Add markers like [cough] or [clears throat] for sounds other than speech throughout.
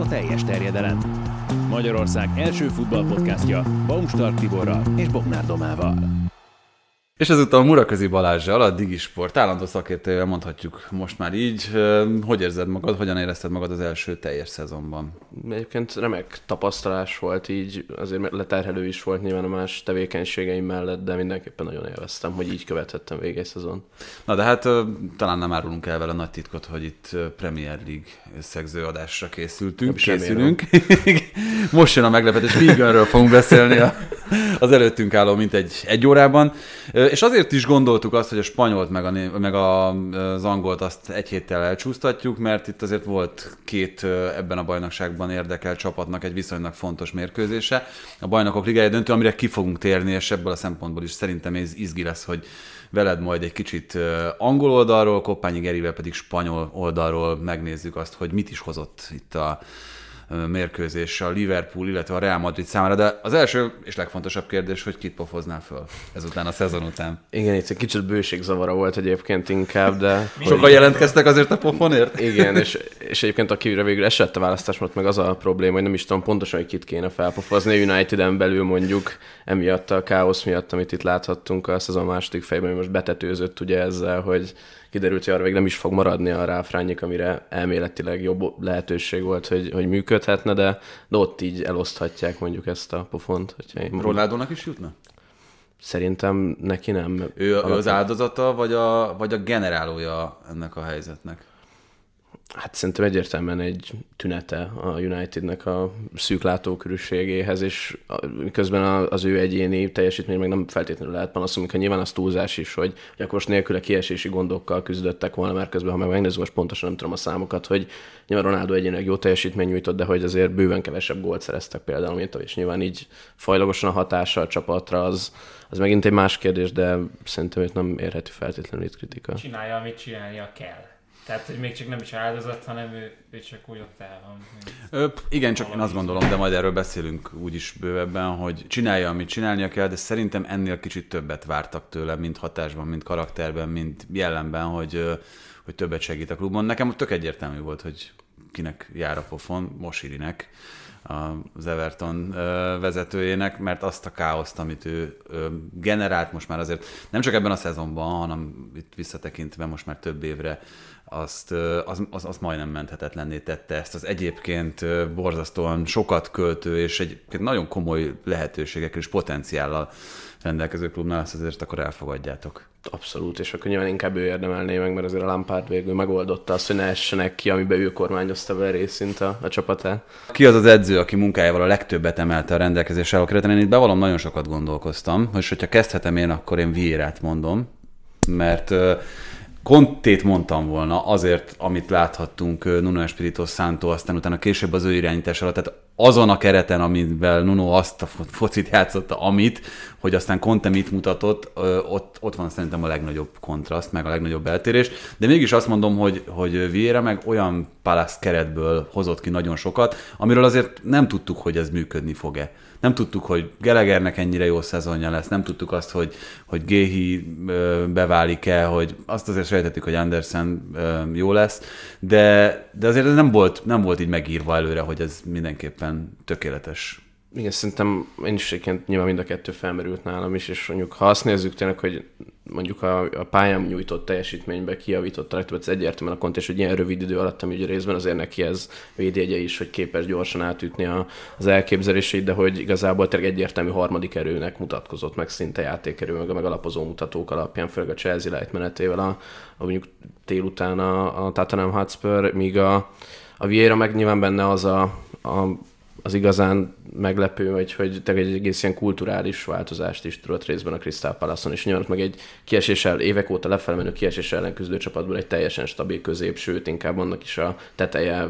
a teljes terjedelem. Magyarország első futballpodcastja Baumstark Tiborral és Bognár Domával. És ezúttal Muraközi Balázsjal, a Digisport állandó szakértőjével mondhatjuk most már így. Hogy érzed magad, hogyan érezted magad az első teljes szezonban? Egyébként remek tapasztalás volt így, azért leterhelő is volt nyilván a más tevékenységeim mellett, de mindenképpen nagyon élveztem, hogy így követhettem végig egy szezon. Na de hát talán nem árulunk el vele nagy titkot, hogy itt Premier League összegzőadásra készültünk, nem készülünk. [laughs] most jön a meglepetés, Veganről fogunk beszélni a, az előttünk álló mint egy, egy órában. És azért is gondoltuk azt, hogy a spanyolt meg, a, meg a, az angolt azt egy héttel elcsúsztatjuk, mert itt azért volt két ebben a bajnokságban érdekel csapatnak egy viszonylag fontos mérkőzése. A bajnokok ligája döntő, amire ki fogunk térni, és ebből a szempontból is szerintem ez izgi lesz, hogy veled majd egy kicsit angol oldalról, Koppányi Gerivel pedig spanyol oldalról megnézzük azt, hogy mit is hozott itt a mérkőzés a Liverpool, illetve a Real Madrid számára, de az első és legfontosabb kérdés, hogy kit pofoznál föl ezután a szezon után. Igen, itt egy kicsit bőségzavara volt egyébként inkább, de... [laughs] Sokan jelentkeztek azért a pofonért? Igen, és, [laughs] és egyébként akire végül esett a választás, mert meg az a probléma, hogy nem is tudom pontosan, hogy kit kéne felpofozni United-en belül mondjuk, emiatt a káosz miatt, amit itt láthattunk a szezon második fejben, most betetőzött ugye ezzel, hogy kiderült, hogy arra még nem is fog maradni a ráfrányik, amire elméletileg jobb lehetőség volt, hogy, hogy működhetne, de, de ott így eloszthatják mondjuk ezt a pofont. Én Ronaldónak is jutna? Szerintem neki nem. Ő, ő az áldozata, vagy a, vagy a generálója ennek a helyzetnek? Hát szerintem egyértelműen egy tünete a Unitednek a szűk látókörűségéhez, és miközben az ő egyéni teljesítmény meg nem feltétlenül lehet panaszolni, amikor nyilván az túlzás is, hogy, hogy akkor most nélküle kiesési gondokkal küzdöttek volna, mert közben, ha meg megnézzük, most pontosan nem tudom a számokat, hogy nyilván Ronaldo egyénileg jó teljesítmény nyújtott, de hogy azért bőven kevesebb gólt szereztek például, mint és nyilván így fajlagosan a hatása a csapatra, az, az megint egy más kérdés, de szerintem itt nem érhető feltétlenül itt kritika. Csinálja, amit csinálnia kell. Tehát, hogy még csak nem is áldozat, hanem ő, ő csak úgy ott el van. Ö, igen, csak én azt gondolom, de majd erről beszélünk úgyis bővebben, hogy csinálja, amit csinálnia kell, de szerintem ennél kicsit többet vártak tőle, mint hatásban, mint karakterben, mint jellemben, hogy, hogy többet segít a klubban. Nekem tök egyértelmű volt, hogy kinek jár a pofon, Mosirinek az Everton vezetőjének, mert azt a káoszt, amit ő generált most már azért nem csak ebben a szezonban, hanem itt visszatekintve most már több évre azt, az, az, az majdnem menthetetlenné tette ezt az egyébként borzasztóan sokat költő és egyébként nagyon komoly lehetőségekkel és potenciállal rendelkező klubnál, azt azért akkor elfogadjátok. Abszolút, és akkor nyilván inkább ő érdemelné meg, mert azért a Lampard végül megoldotta azt, hogy ne essenek ki, amiben ő kormányozta be részint a, a csapatát. Ki az az edző, aki munkájával a legtöbbet emelte a rendelkezésre álló kereten? Én itt bevallom, nagyon sokat gondolkoztam, és hogyha kezdhetem én, akkor én Vierát mondom, mert Kontét mondtam volna azért, amit láthattunk Nuno Espirito Santo, aztán utána később az ő irányítás alatt, tehát azon a kereten, amivel Nuno azt a focit játszotta, amit, hogy aztán Conte mit mutatott, ott, ott van szerintem a legnagyobb kontraszt, meg a legnagyobb eltérés, de mégis azt mondom, hogy, hogy Vieira meg olyan Palace keretből hozott ki nagyon sokat, amiről azért nem tudtuk, hogy ez működni fog-e nem tudtuk, hogy Gelegernek ennyire jó szezonja lesz, nem tudtuk azt, hogy, hogy Géhi beválik-e, hogy azt azért sejtettük, hogy Andersen jó lesz, de, de azért ez nem volt, nem volt így megírva előre, hogy ez mindenképpen tökéletes. Igen, szerintem én is egyébként nyilván mind a kettő felmerült nálam is, és mondjuk ha azt nézzük tényleg, hogy mondjuk a, a pályám nyújtott teljesítménybe legtöbbet, ez egyértelműen a kontés, hogy ilyen rövid idő alatt, ami ugye részben azért neki ez védjegye is, hogy képes gyorsan átütni a, az elképzelését, de hogy igazából tényleg egyértelmű harmadik erőnek mutatkozott meg szinte játékerő, meg a megalapozó mutatók alapján, főleg a Chelsea lejtmenetével, a, a mondjuk délután a, a Tottenham Hotspur, míg a, a Vieira meg nyilván benne az a, a az igazán meglepő, hogy, hogy te egy egész ilyen kulturális változást is tudott részben a Crystal Palace-on, és nyilván meg egy kieséssel, évek óta lefelmenő kiesés ellen küzdő csapatból egy teljesen stabil közép, sőt, inkább annak is a teteje,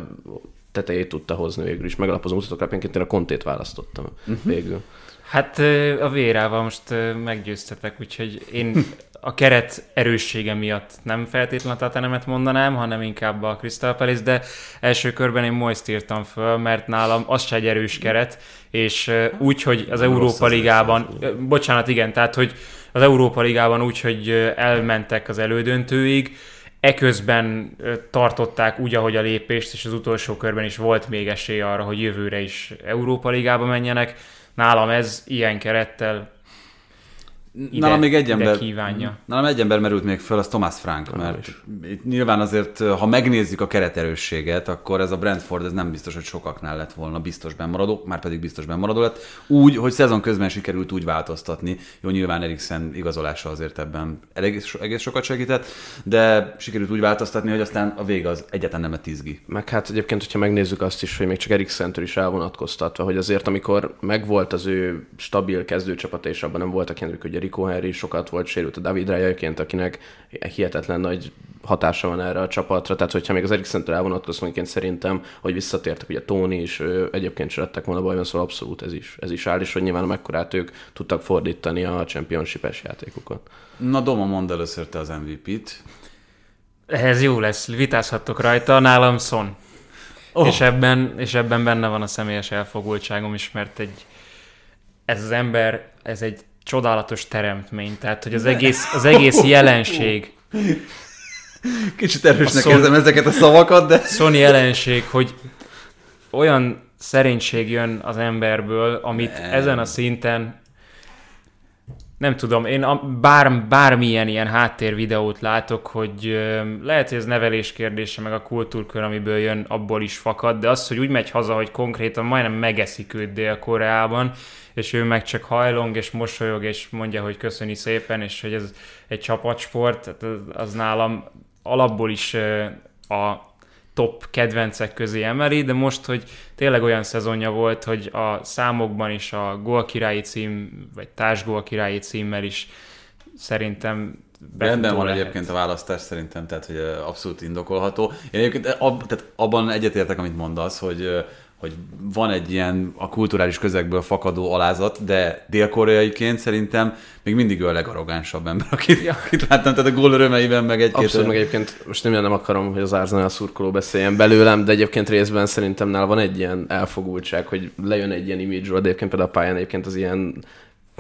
tetejét tudta hozni végül is. Megalapozó mutatók alapján én a kontét választottam uh-huh. végül. Hát a vérával most meggyőztetek, úgyhogy én a keret erőssége miatt nem feltétlenül a Tatanemet mondanám, hanem inkább a Crystal Palace, de első körben én Moist írtam föl, mert nálam az se egy erős keret, és úgy, hogy az Európa Ligában, bocsánat, igen, tehát, hogy az Európa Ligában úgy, hogy elmentek az elődöntőig, eközben tartották úgy, ahogy a lépést, és az utolsó körben is volt még esély arra, hogy jövőre is Európa Ligába menjenek. Nálam ez ilyen kerettel ide, nálam még egy ember, kívánja. nálam egy ember merült még föl, az Thomas Frank, mert itt nyilván azért, ha megnézzük a kereterősséget, akkor ez a Brentford ez nem biztos, hogy sokaknál lett volna biztos bennmaradó, már pedig biztos bennmaradó lett. Úgy, hogy szezon közben sikerült úgy változtatni. Jó, nyilván Eriksen igazolása azért ebben egész, egész sokat segített, de sikerült úgy változtatni, hogy aztán a vége az egyetlen nem lett izgi. Meg hát egyébként, hogyha megnézzük azt is, hogy még csak Eriksentől is elvonatkoztatva, hogy azért amikor megvolt az ő stabil kezdőcsapata, és abban nem voltak ilyenek, hogy Rico Henry sokat volt sérült a David Raya-ként, akinek hihetetlen nagy hatása van erre a csapatra, tehát hogyha még az Eriksentől elvonatkozóként szerintem, hogy visszatértek, ugye Tony is ő, egyébként se lettek volna bajban, szóval abszolút ez is, ez is áll, és hogy nyilván mekkorát ők tudtak fordítani a championship-es játékukat. Na Doma, mondd először te az MVP-t. Ez jó lesz, vitázhattok rajta, nálam Son. Oh. És, ebben, és ebben benne van a személyes elfogultságom is, mert egy, ez az ember, ez egy csodálatos teremtmény, tehát hogy az egész, az egész jelenség, Kicsit erősnek szol- érzem ezeket a szavakat, de... Sony jelenség, hogy olyan szerénység jön az emberből, amit Nem. ezen a szinten nem tudom, én a, bár, bármilyen ilyen háttérvideót látok, hogy ö, lehet, hogy ez nevelés kérdése, meg a kultúrkör, amiből jön, abból is fakad, de az, hogy úgy megy haza, hogy konkrétan majdnem megeszik őt Dél-Koreában, és ő meg csak hajlong, és mosolyog, és mondja, hogy köszöni szépen, és hogy ez egy csapatsport, az, az nálam alapból is ö, a top kedvencek közé emeli, de most, hogy tényleg olyan szezonja volt, hogy a számokban is a gólkirályi cím, vagy társgólkirályi címmel is szerintem Rendben van lehet. egyébként a választás szerintem, tehát hogy abszolút indokolható. Én egyébként ab, tehát abban egyetértek, amit mondasz, hogy hogy van egy ilyen a kulturális közegből fakadó alázat, de dél-koreaiként szerintem még mindig ő a legarrogánsabb ember, [laughs] akit, ja. akit láttam, tehát a gól örömeiben, meg egy-két... Abszolút, meg egyébként most nem, nem akarom, hogy az Arsenal szurkoló beszéljen belőlem, de egyébként részben szerintem nál van egy ilyen elfogultság, hogy lejön egy ilyen image de egyébként például a pályán egyébként az ilyen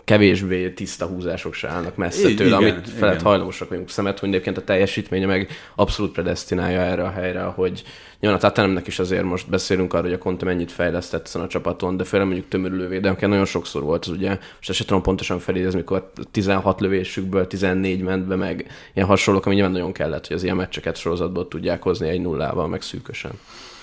kevésbé tiszta húzások se állnak messze I- tőle, igen, amit felett hajlamosak vagyunk. Szemet, hogy egyébként a teljesítménye meg abszolút predestinálja erre a helyre, hogy nyilván a Tottenhamnek is azért most beszélünk arról, hogy a Conte mennyit fejlesztett ezen a csapaton, de főleg mondjuk tömörülő védelmeken nagyon sokszor volt az ugye, most se tudom pontosan felidézni, mikor 16 lövésükből 14 ment be, meg. Ilyen hasonlók, ami nyilván nagyon kellett, hogy az ilyen meccseket sorozatból tudják hozni egy nullával, meg szűkösen.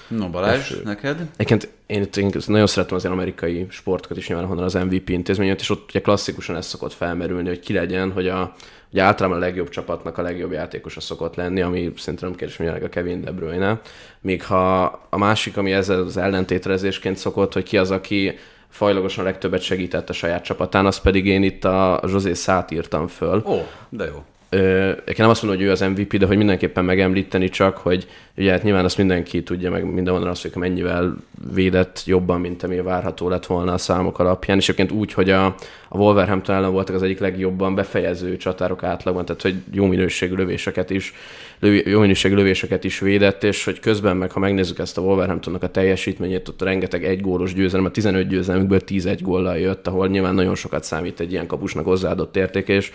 No, Balázs, Első. neked? Egyébként én, én nagyon szeretem az ilyen amerikai sportokat is, nyilván honnan az MVP intézmény jött, és ott ugye klasszikusan ez szokott felmerülni, hogy ki legyen, hogy a, ugye általában a legjobb csapatnak a legjobb játékosa szokott lenni, ami szerintem nem kérdés, hogy jelenleg a Kevin De Bruyne. Míg ha a másik, ami ezzel az ellentétrezésként szokott, hogy ki az, aki fajlagosan legtöbbet segített a saját csapatán, az pedig én itt a José Szát írtam föl. Ó, de jó. Én nem azt mondom, hogy ő az MVP, de hogy mindenképpen megemlíteni csak, hogy ugye hát nyilván azt mindenki tudja, meg mindenhonnan azt, hogy mennyivel védett jobban, mint ami várható lett volna a számok alapján, és egyébként úgy, hogy a, a Wolverhampton ellen voltak az egyik legjobban befejező csatárok átlagban, tehát hogy jó minőségű lövéseket is, lövi, jó minőségű lövéseket is védett, és hogy közben meg, ha megnézzük ezt a Wolverhamptonnak a teljesítményét, ott rengeteg egy gólos győzelem, a 15 győzelmükből 11 góllal jött, ahol nyilván nagyon sokat számít egy ilyen kapusnak hozzáadott érték, és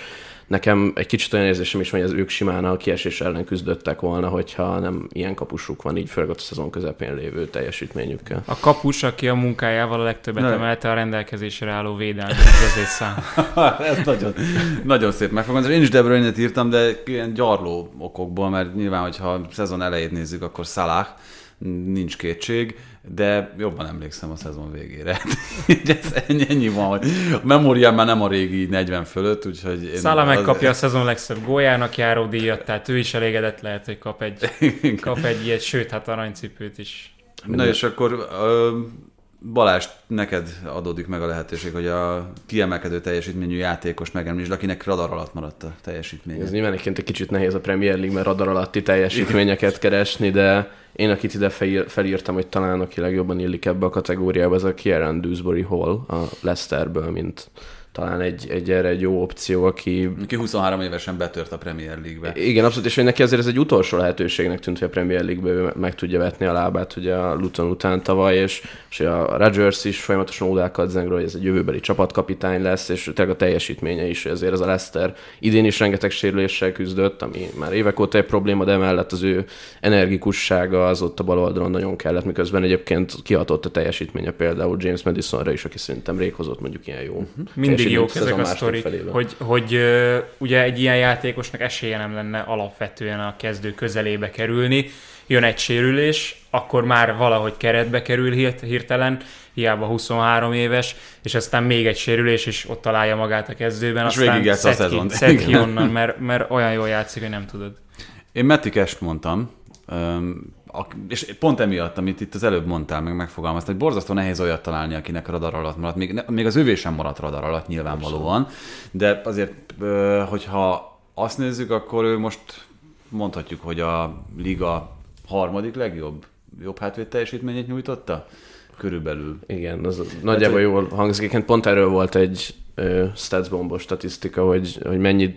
nekem egy kicsit olyan érzésem is van, hogy az ők simán a kiesés ellen küzdöttek volna, hogyha nem ilyen kapusuk van, így főleg a szezon közepén lévő teljesítményükkel. A kapus, aki a munkájával a legtöbbet Ne. emelte a rendelkezésre álló védelmet, az [laughs] azért szám. [laughs] Ez nagyon, nagyon szép megfogalmazás. Én is De Bruyne-t írtam, de ilyen gyarló okokból, mert nyilván, hogyha a szezon elejét nézzük, akkor Salah, nincs kétség, de jobban emlékszem a szezon végére. [laughs] Ez ennyi, ennyi van, hogy a memóriám már nem a régi 40 fölött, úgyhogy... én Szála az- megkapja a szezon legszebb góljának járó díjat, tehát ő is elégedett lehet, hogy kap egy, kap egy ilyet, sőt, hát aranycipőt is. Na és akkor ö, Balázs, neked adódik meg a lehetőség, hogy a kiemelkedő teljesítményű játékos megemlítsd, akinek radar alatt maradt a teljesítmény. Ez nyilván egyébként egy kicsit nehéz a Premier League, mert radar alatti teljesítményeket keresni, de én akit ide felír, felírtam, hogy talán aki legjobban illik ebbe a kategóriába, az a Kieran Dewsbury Hall a Leicesterбől, mint talán egy, egy erre egy jó opció, aki... Ki 23 évesen betört a Premier League-be. Igen, abszolút, és hogy neki azért ez egy utolsó lehetőségnek tűnt, hogy a Premier League-be meg tudja vetni a lábát ugye a Luton után tavaly, és, és a Rodgers is folyamatosan ódákat zengről, hogy ez egy jövőbeli csapatkapitány lesz, és tényleg a teljesítménye is, ezért ez a Leicester idén is rengeteg sérüléssel küzdött, ami már évek óta egy probléma, de emellett az ő energikussága az ott a bal oldalon nagyon kellett, miközben egyébként kihatott a teljesítménye például James Madisonra is, aki szerintem rég hozott mondjuk ilyen jó. Mindig jók szezon ezek a sztorik, hogy, hogy ugye egy ilyen játékosnak esélye nem lenne alapvetően a kezdő közelébe kerülni, jön egy sérülés, akkor már valahogy keretbe kerül hirt- hirtelen, hiába 23 éves, és aztán még egy sérülés, és ott találja magát a kezdőben, És aztán végigjátsza a szed ki, szed ki onnan, mert, mert olyan jól játszik, hogy nem tudod. Én Cash-t mondtam, ak- és pont emiatt, amit itt az előbb mondtál, meg megfogalmaztál, hogy borzasztó nehéz olyat találni, akinek radar alatt maradt. Még, még az övé sem maradt radar alatt nyilvánvalóan, de azért, hogyha azt nézzük, akkor ő most mondhatjuk, hogy a liga harmadik legjobb, jobb hátvéd teljesítményét nyújtotta? Körülbelül. Igen, az nagyjából jól hangzik. Pont erről volt egy statsbombos statisztika, hogy, hogy mennyi,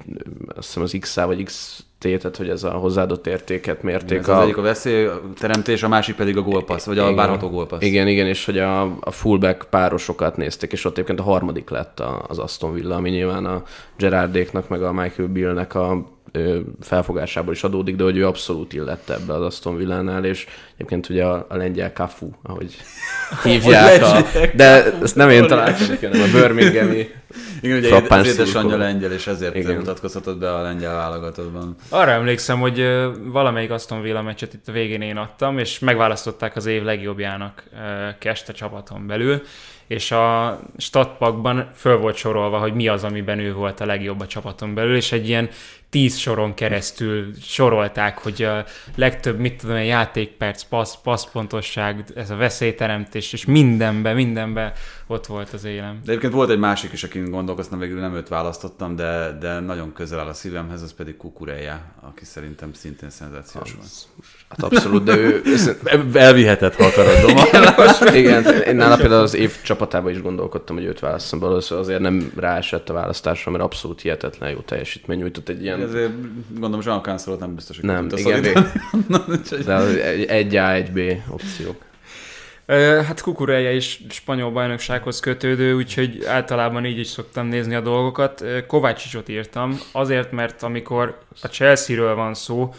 azt hiszem az x vagy x tehát hogy ez a hozzáadott értéket mérték. Ez az egyik a veszélyteremtés, a másik pedig a gólpassz, vagy a Igen. várható gólpassz. Igen, igen, és hogy a, a fullback párosokat nézték, és ott egyébként a harmadik lett a, az Aston Villa, ami nyilván a Gerardéknak, meg a Michael Billnek a felfogásából is adódik, de hogy ő abszolút illett ebbe az Aston Villánál, és egyébként ugye a, a lengyel Cafu, ahogy [laughs] hívják, a, de ezt nem én találtam, hanem a Birminghami Igen, ugye frappáns az édesanyja lengyel, és ezért Igen. Mutatkozhatott be a lengyel válogatottban. Arra emlékszem, hogy valamelyik Aston Villa meccset itt a végén én adtam, és megválasztották az év legjobbjának ö, Kest a csapaton belül, és a statpakban föl volt sorolva, hogy mi az, amiben ő volt a legjobb a csapaton belül, és egy ilyen tíz soron keresztül sorolták, hogy a legtöbb, mit tudom, én, játékperc, passz, passzpontosság, ez a veszélyteremtés, és mindenbe, mindenbe ott volt az élem. De egyébként volt egy másik is, akin gondolkoztam, végül nem őt választottam, de, de nagyon közel áll a szívemhez, az pedig Kukureja, aki szerintem szintén szenzációs volt. Hát abszolút, de ő... Elviheted, ha akarod. [laughs] Igen, én nála például az év csapatában is gondolkodtam, hogy őt választom az- azért nem ráesett a választásra, mert abszolút hihetetlen jó teljesítmény nyújtott egy ilyen... Ezért gondolom, Jean Cancelo nem biztos, hogy Nem, igen, szorítani. [laughs] De az egy, A, egy B opciók. Hát Kukureja is spanyol bajnoksághoz kötődő, úgyhogy általában így is szoktam nézni a dolgokat. Kovácsicsot írtam, azért, mert amikor a Chelsea-ről van szó,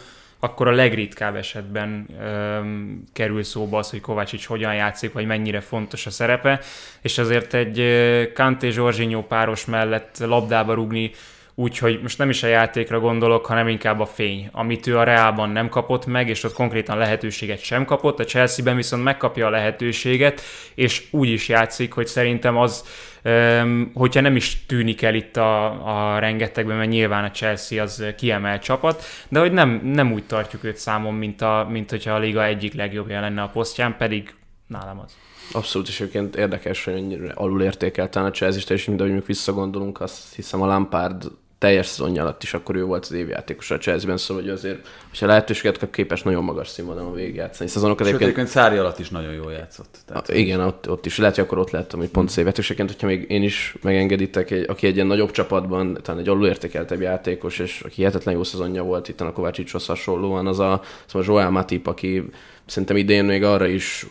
akkor a legritkább esetben öm, kerül szóba az, hogy Kovácsics hogyan játszik, vagy mennyire fontos a szerepe, és azért egy ö, Kanté Zsorzsinyó páros mellett labdába rugni, Úgyhogy most nem is a játékra gondolok, hanem inkább a fény, amit ő a Reálban nem kapott meg, és ott konkrétan lehetőséget sem kapott, a Chelsea-ben viszont megkapja a lehetőséget, és úgy is játszik, hogy szerintem az, hogyha nem is tűnik el itt a, a rengetegben, mert nyilván a Chelsea az kiemelt csapat, de hogy nem, nem úgy tartjuk őt számon, mint, a, mint hogyha a liga egyik legjobbja lenne a posztján, pedig nálam az. Abszolút, és egyébként érdekes, hogy mennyire alul értékelten a Chelsea-t, és mind ahogy visszagondolunk, azt hiszem a Lampard teljes szezonja alatt is akkor ő volt az évjátékos a Chelsea-ben, szóval hogy azért, hogyha lehetőséget kap, képes nagyon magas színvonalon végigjátszani. Szezonokat Sőt, egyébként Szári alatt is nagyon jól játszott. Tehát, Igen, ott, ott is. Lehet, hogy akkor ott lettem, hogy pont szévetőseként, hogyha még én is megengeditek, egy, aki egy ilyen nagyobb csapatban, talán egy alulértékeltebb játékos, és aki hihetetlen jó szezonja volt itt a Kovácsicshoz hasonlóan, az a, szóval Joel Matip, aki szerintem idén még arra is,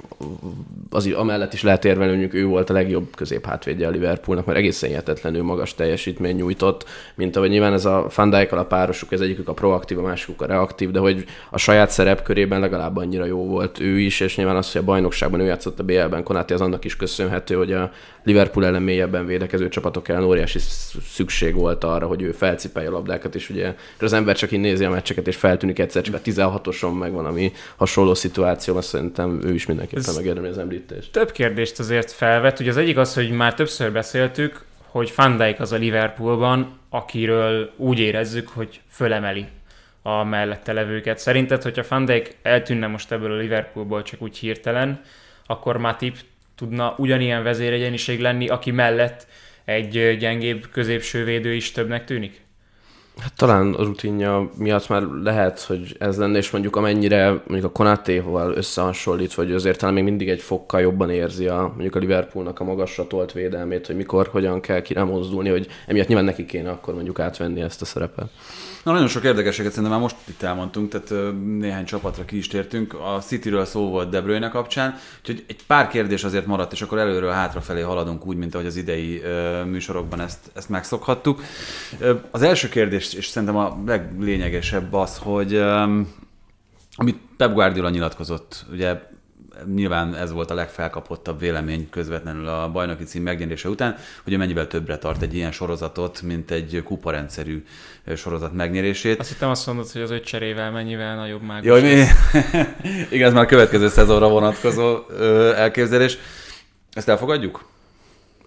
az, amellett is lehet érvelni, mondjuk ő volt a legjobb középhátvédje a Liverpoolnak, mert egészen hihetetlenül magas teljesítmény nyújtott, mint ahogy nyilván ez a Van dijk a párosuk, ez egyikük a proaktív, a másikuk a reaktív, de hogy a saját szerepkörében legalább annyira jó volt ő is, és nyilván az, hogy a bajnokságban ő játszott a BL-ben, Konáti az annak is köszönhető, hogy a Liverpool ellen mélyebben védekező csapatok ellen óriási szükség volt arra, hogy ő felcipelje a labdákat, és ugye az ember csak így nézi a meccseket, és feltűnik egyszer csak a 16-oson meg valami hasonló szituáció, azt szerintem ő is mindenképpen megérdemli az említést. Több kérdést azért felvet. Ugye az egyik az, hogy már többször beszéltük, hogy Van Dijk az a Liverpoolban, akiről úgy érezzük, hogy fölemeli a mellette levőket. Szerinted, hogyha Van Dijk eltűnne most ebből a Liverpoolból csak úgy hirtelen, akkor Matip tudna ugyanilyen vezéregyeniség lenni, aki mellett egy gyengébb középső védő is többnek tűnik? Hát talán a rutinja miatt már lehet, hogy ez lenne, és mondjuk amennyire mondjuk a Konatéval összehasonlít, hogy azért talán még mindig egy fokkal jobban érzi a, mondjuk a Liverpoolnak a magasra tolt védelmét, hogy mikor, hogyan kell kiremozdulni, hogy emiatt nyilván neki kéne akkor mondjuk átvenni ezt a szerepet. Na, nagyon sok érdekeséget szerintem már most itt elmondtunk, tehát néhány csapatra ki is tértünk. A Cityről szó volt De Bruyne kapcsán, úgyhogy egy pár kérdés azért maradt, és akkor előről hátrafelé haladunk úgy, mint ahogy az idei műsorokban ezt, ezt megszokhattuk. Az első kérdés, és szerintem a leglényegesebb az, hogy amit Pep Guardiola nyilatkozott, ugye nyilván ez volt a legfelkapottabb vélemény közvetlenül a bajnoki cím megnyerése után, hogy mennyivel többre tart egy ilyen sorozatot, mint egy kuparendszerű sorozat megnyerését. Azt hittem azt mondod, hogy az öt cserével mennyivel nagyobb mágus. Jó, mi... [laughs] Igen, ez már a következő szezonra vonatkozó elképzelés. Ezt elfogadjuk?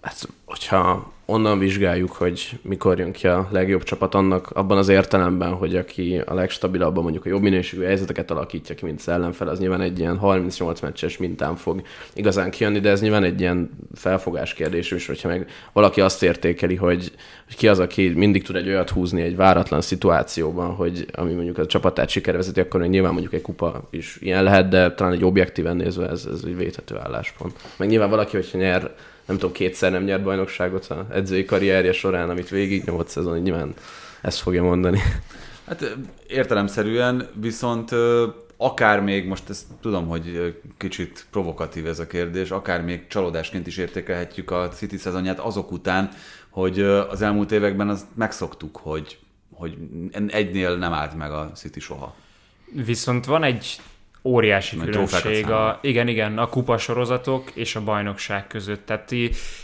Hát, hogyha onnan vizsgáljuk, hogy mikor jön ki a legjobb csapat annak, abban az értelemben, hogy aki a legstabilabban mondjuk a jobb minőségű helyzeteket alakítja ki, mint az ellenfel, az nyilván egy ilyen 38 meccses mintán fog igazán kijönni, de ez nyilván egy ilyen felfogás kérdés is, hogyha meg valaki azt értékeli, hogy, hogy ki az, aki mindig tud egy olyat húzni egy váratlan szituációban, hogy ami mondjuk a csapatát sikervezeti, akkor nyilván mondjuk egy kupa is ilyen lehet, de talán egy objektíven nézve ez, ez egy védhető álláspont. Meg nyilván valaki, hogyha nyer nem tudom, kétszer nem nyert bajnokságot az edzői karrierje során, amit végig nyomott szezon, nyilván ezt fogja mondani. Hát értelemszerűen, viszont akár még, most ezt tudom, hogy kicsit provokatív ez a kérdés, akár még csalódásként is értékelhetjük a City szezonját azok után, hogy az elmúlt években azt megszoktuk, hogy, hogy egynél nem állt meg a City soha. Viszont van egy óriási Nagy különbség a, igen, igen, a kupasorozatok és a bajnokság között. Tehát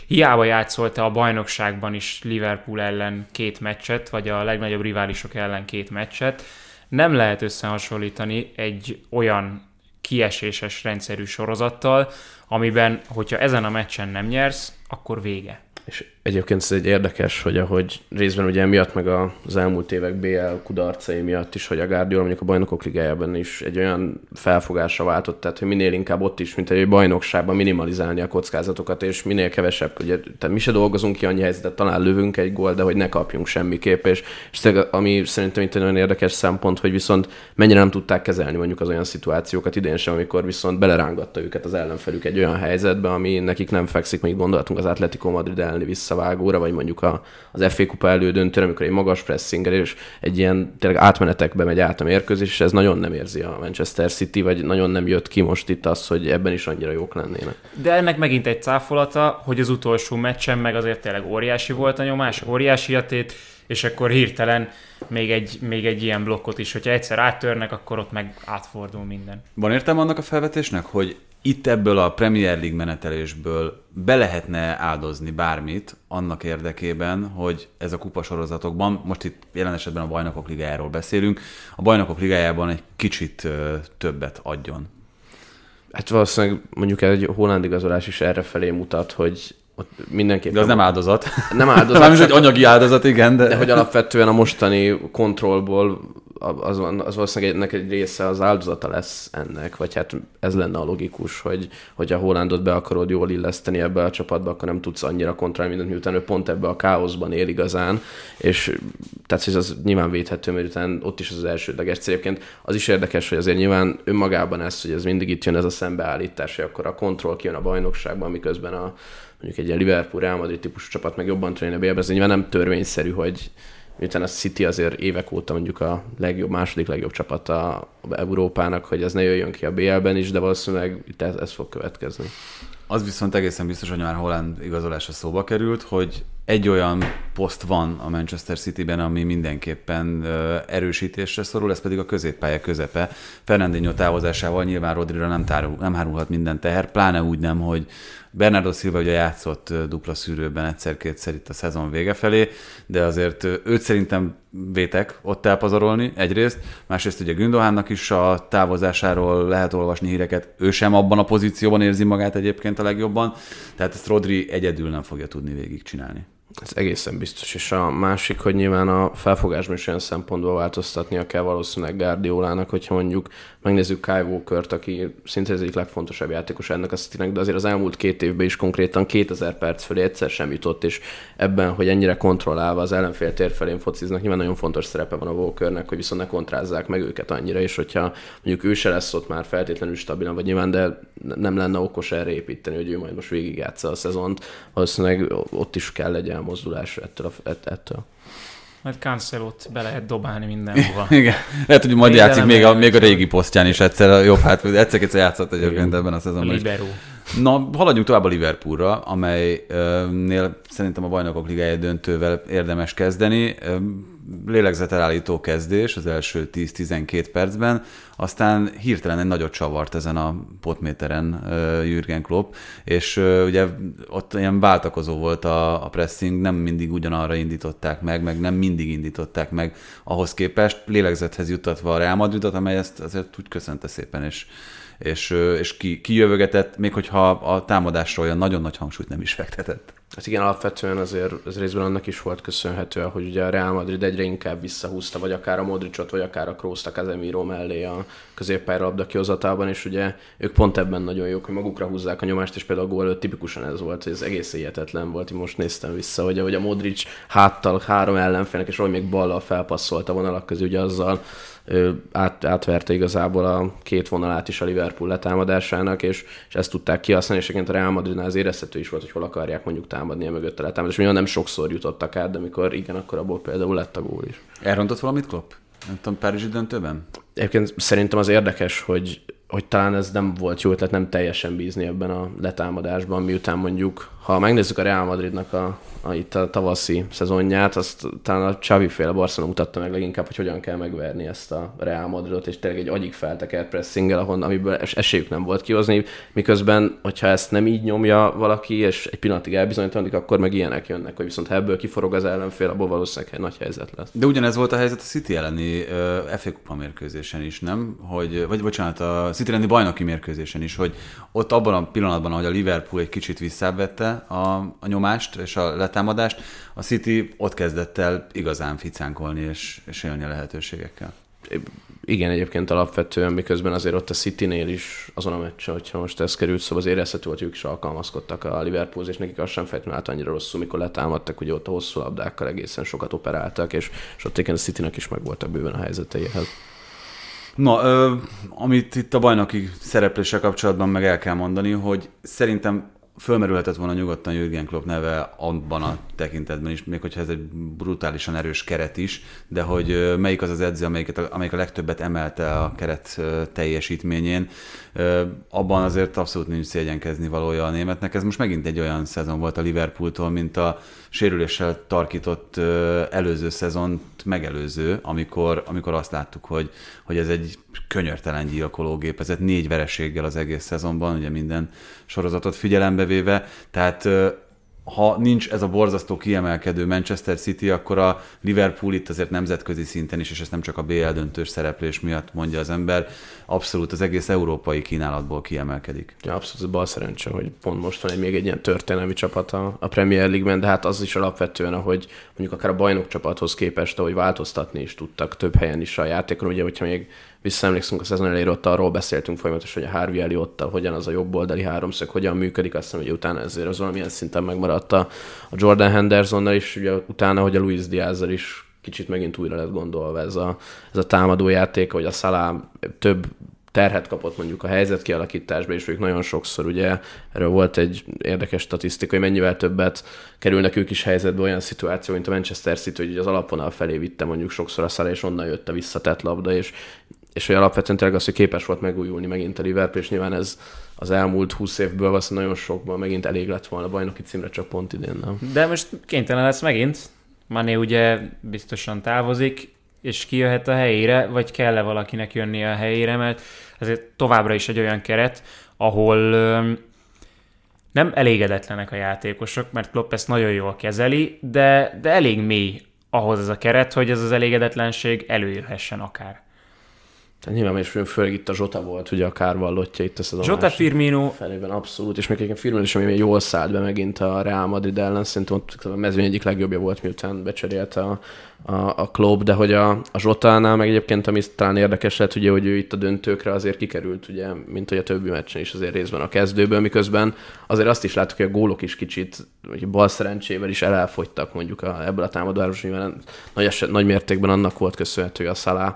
hiába játszolta a bajnokságban is Liverpool ellen két meccset, vagy a legnagyobb riválisok ellen két meccset, nem lehet összehasonlítani egy olyan kieséses rendszerű sorozattal, amiben, hogyha ezen a meccsen nem nyersz, akkor vége. És egyébként ez egy érdekes, hogy ahogy részben ugye miatt, meg az elmúlt évek BL kudarcai miatt is, hogy a Guardiola mondjuk a bajnokok ligájában is egy olyan felfogásra váltott, tehát hogy minél inkább ott is, mint egy bajnokságban minimalizálni a kockázatokat, és minél kevesebb, ugye, tehát mi se dolgozunk ki annyi helyzetet, talán lövünk egy gól, de hogy ne kapjunk semmiképp, és, és ami szerintem itt egy nagyon érdekes szempont, hogy viszont mennyire nem tudták kezelni mondjuk az olyan szituációkat idén sem, amikor viszont belerángatta őket az ellenfelük egy olyan helyzetbe, ami nekik nem fekszik, még gondoltunk az Atletico Madrid elleni visszavágóra, vagy mondjuk a, az FA kupa elődöntőre, amikor egy magas pressinger és egy ilyen tényleg átmenetekbe megy át a mérkőzés, és ez nagyon nem érzi a Manchester City, vagy nagyon nem jött ki most itt az, hogy ebben is annyira jók lennének. De ennek megint egy cáfolata, hogy az utolsó meccsen meg azért tényleg óriási volt a nyomás, óriási atét, és akkor hirtelen még egy, még egy ilyen blokkot is, hogyha egyszer áttörnek, akkor ott meg átfordul minden. Van értelme annak a felvetésnek, hogy itt ebből a Premier League menetelésből be lehetne áldozni bármit annak érdekében, hogy ez a kupasorozatokban, most itt jelen esetben a Bajnokok Ligájáról beszélünk, a Bajnokok Ligájában egy kicsit többet adjon. Hát valószínűleg mondjuk egy holland igazolás is erre felé mutat, hogy ott mindenképpen... De az nem áldozat. Nem áldozat. nem is egy anyagi áldozat, igen, de... De hogy alapvetően a mostani kontrollból az, az valószínűleg ennek egy része az áldozata lesz ennek, vagy hát ez lenne a logikus, hogy, hogy a Hollandot be akarod jól illeszteni ebbe a csapatba, akkor nem tudsz annyira kontrollálni mindent, miután ő pont ebbe a káoszban él igazán, és tehát ez az nyilván védhető, mert utána ott is az, az elsődleges cél. Az is érdekes, hogy azért nyilván önmagában ez, hogy ez mindig itt jön ez a szembeállítás, hogy akkor a kontroll kijön a bajnokságban, miközben a, mondjuk egy ilyen Liverpool, Real Madrid típusú csapat meg jobban trénje a ez nyilván nem törvényszerű, hogy miután a City azért évek óta mondjuk a legjobb, második legjobb csapata Európának, hogy ez ne jöjjön ki a BL-ben is, de valószínűleg itt ez, ez fog következni. Az viszont egészen biztos, hogy már Holland igazolása szóba került, hogy egy olyan poszt van a Manchester City-ben, ami mindenképpen erősítésre szorul, ez pedig a középpálya közepe. Fernandinho távozásával nyilván Rodrira nem, tárul, nem hárulhat minden teher, pláne úgy nem, hogy Bernardo Silva ugye játszott dupla szűrőben egyszer-kétszer itt a szezon vége felé, de azért őt szerintem vétek ott elpazarolni egyrészt, másrészt ugye Gündohánnak is a távozásáról lehet olvasni híreket, ő sem abban a pozícióban érzi magát egyébként a legjobban, tehát ezt Rodri egyedül nem fogja tudni végigcsinálni. Ez egészen biztos. És a másik, hogy nyilván a felfogásban is olyan szempontból változtatnia kell valószínűleg Guardiolának, hogyha mondjuk megnézzük Kai Walker-t, aki szinte az egyik legfontosabb játékos ennek a city de azért az elmúlt két évben is konkrétan 2000 perc fölé egyszer sem jutott, és ebben, hogy ennyire kontrollálva az ellenfél tér felén fociznak, nyilván nagyon fontos szerepe van a Walkernek, hogy viszont ne kontrázzák meg őket annyira, és hogyha mondjuk ő se lesz ott már feltétlenül stabilan, vagy nyilván, de nem lenne okos erre építeni, hogy ő majd most végigjátsza a szezont, valószínűleg ott is kell egy elmozdulás ettől. A, ettől. Majd Cancelot be lehet dobálni mindenhova. [laughs] Igen. Lehet, hogy majd játszik még a, még a régi posztján is egyszer a jobb hát, egyszer-egyszer játszott egyébként ebben a szezonban. Libero. Na, haladjunk tovább a Liverpoolra, amelynél szerintem a bajnokok ligája döntővel érdemes kezdeni. Lélegzetelállító kezdés az első 10-12 percben, aztán hirtelen egy nagyot csavart ezen a potméteren Jürgen Klopp, és ugye ott ilyen váltakozó volt a, a pressing, nem mindig ugyanarra indították meg, meg nem mindig indították meg ahhoz képest, lélegzethez juttatva a Real Madridot, amely ezt azért úgy köszönte szépen, és és, és ki, kijövögetett, még hogyha a támadásról olyan nagyon nagy hangsúlyt nem is fektetett. Hát igen, alapvetően azért ez részben annak is volt köszönhető, hogy ugye a Real Madrid egyre inkább visszahúzta, vagy akár a Modricot, vagy akár a Kroos-t a Casemiro mellé a középpályra labda kihozatában, és ugye ők pont ebben nagyon jók, hogy magukra húzzák a nyomást, és például a gól előtt tipikusan ez volt, hogy ez egész hihetetlen volt, hogy most néztem vissza, hogy, hogy a Modric háttal három ellenfélnek, és ahogy még ballal felpasszolta vonalak közé, ugye azzal át, átverte igazából a két vonalát is a Liverpool letámadásának, és, és ezt tudták kihasználni, és egyébként a Real Madridnál az érezhető is volt, hogy hol akarják mondjuk támadni a mögött a letámadás. Mondjuk nem sokszor jutottak át, de amikor igen, akkor abból például lett a gól is. Elrontott valamit Klopp? Nem tudom, Párizsi döntőben? Egyébként szerintem az érdekes, hogy, hogy talán ez nem volt jó ötlet nem teljesen bízni ebben a letámadásban, miután mondjuk, ha megnézzük a Real Madridnak a, a, itt a tavaszi szezonját, azt talán a Xavi féle Barcelona mutatta meg leginkább, hogy hogyan kell megverni ezt a Real Madridot, és tényleg egy agyig feltekert pressinggel, ahon, amiből es- esélyük nem volt kihozni, miközben, hogyha ezt nem így nyomja valaki, és egy pillanatig elbizonyítanodik, akkor meg ilyenek jönnek, hogy viszont ha ebből kiforog az ellenfél, abból valószínűleg egy nagy helyzet lesz. De ugyanez volt a helyzet a City elleni uh, FA Kupa mérkőzésen is, nem? Hogy, vagy bocsánat, a City elleni bajnoki mérkőzésen is, hogy ott abban a pillanatban, ahogy a Liverpool egy kicsit visszavette a, a nyomást és a letámadást, a City ott kezdett el igazán ficánkolni és, és élni a lehetőségekkel. Igen, egyébként alapvetően, miközben azért ott a City-nél is azon a meccsen, hogyha most ez került, szóval az érezhető, hogy ők is alkalmazkodtak a Liverpool, és nekik az sem feltétlenül állt annyira rosszul, mikor letámadtak, hogy ott a hosszú labdákkal egészen sokat operáltak, és, és ott igen a City-nek is megvoltak bőven a helyzeteihez. Na, ö, amit itt a bajnoki szerepléssel kapcsolatban meg el kell mondani, hogy szerintem fölmerülhetett volna nyugodtan Jürgen Klopp neve abban a tekintetben is, még hogyha ez egy brutálisan erős keret is, de hogy melyik az az edző, amelyiket, amelyik a legtöbbet emelte a keret teljesítményén, abban azért abszolút nincs szégyenkezni valója a németnek. Ez most megint egy olyan szezon volt a Liverpooltól, mint a sérüléssel tarkított előző szezont megelőző, amikor, amikor azt láttuk, hogy, hogy ez egy könyörtelen gyilkológépezet, négy vereséggel az egész szezonban, ugye minden sorozatot figyelembe véve, tehát ha nincs ez a borzasztó kiemelkedő Manchester City, akkor a Liverpool itt azért nemzetközi szinten is, és ezt nem csak a BL döntős szereplés miatt mondja az ember, abszolút az egész európai kínálatból kiemelkedik. Ja, abszolút bal szerencse, hogy pont most van egy, még egy ilyen történelmi csapat a, a Premier League-ben, de hát az is alapvetően, hogy mondjuk akár a bajnok csapathoz képest, ahogy változtatni is tudtak több helyen is a játékon, ugye, hogyha még visszaemlékszünk a szezon elejére, ott arról beszéltünk folyamatosan, hogy a Harvey Elliottal hogyan az a jobb oldali háromszög, hogyan működik, azt hiszem, hogy utána ezért az valamilyen szinten megmaradt a, Jordan Hendersonnal is, ugye utána, hogy a Luis diaz is kicsit megint újra lett gondolva ez a, ez a támadó játék, hogy a Salah több terhet kapott mondjuk a helyzet kialakításba, és ők nagyon sokszor ugye erről volt egy érdekes statisztika, hogy mennyivel többet kerülnek ők is helyzetbe olyan szituáció, mint a Manchester City, hogy az alapvonal felé vitte mondjuk sokszor a Salah, és onnan jött a visszatett labda, és és hogy alapvetően tényleg az, hogy képes volt megújulni megint a Liverpool, és nyilván ez az elmúlt 20 évből az nagyon sokban megint elég lett volna a bajnoki címre, csak pont idén nem. De most kénytelen lesz megint. Mané ugye biztosan távozik, és kijöhet a helyére, vagy kell-e valakinek jönni a helyére, mert ezért továbbra is egy olyan keret, ahol nem elégedetlenek a játékosok, mert Klopp ezt nagyon jól kezeli, de, de elég mély ahhoz ez a keret, hogy ez az elégedetlenség előjöhessen akár. Tehát nyilván is főleg itt a Zsota volt, ugye a kárvallottja itt a szezon Zsota Firmino. felében abszolút, és még egy Firmino is, ami jól szállt be megint a Real Madrid ellen, szerintem ott a mezőny egyik legjobbja volt, miután becserélte a, a, a klub, de hogy a, a Zsotánál meg egyébként, ami talán érdekes lett, ugye, hogy ő itt a döntőkre azért kikerült, ugye, mint hogy a többi meccsen is azért részben a kezdőből, miközben azért azt is láttuk, hogy a gólok is kicsit, hogy bal szerencsével is elfogytak mondjuk a, ebből a nyilván nagy, eset, nagy mértékben annak volt köszönhető, hogy a Salah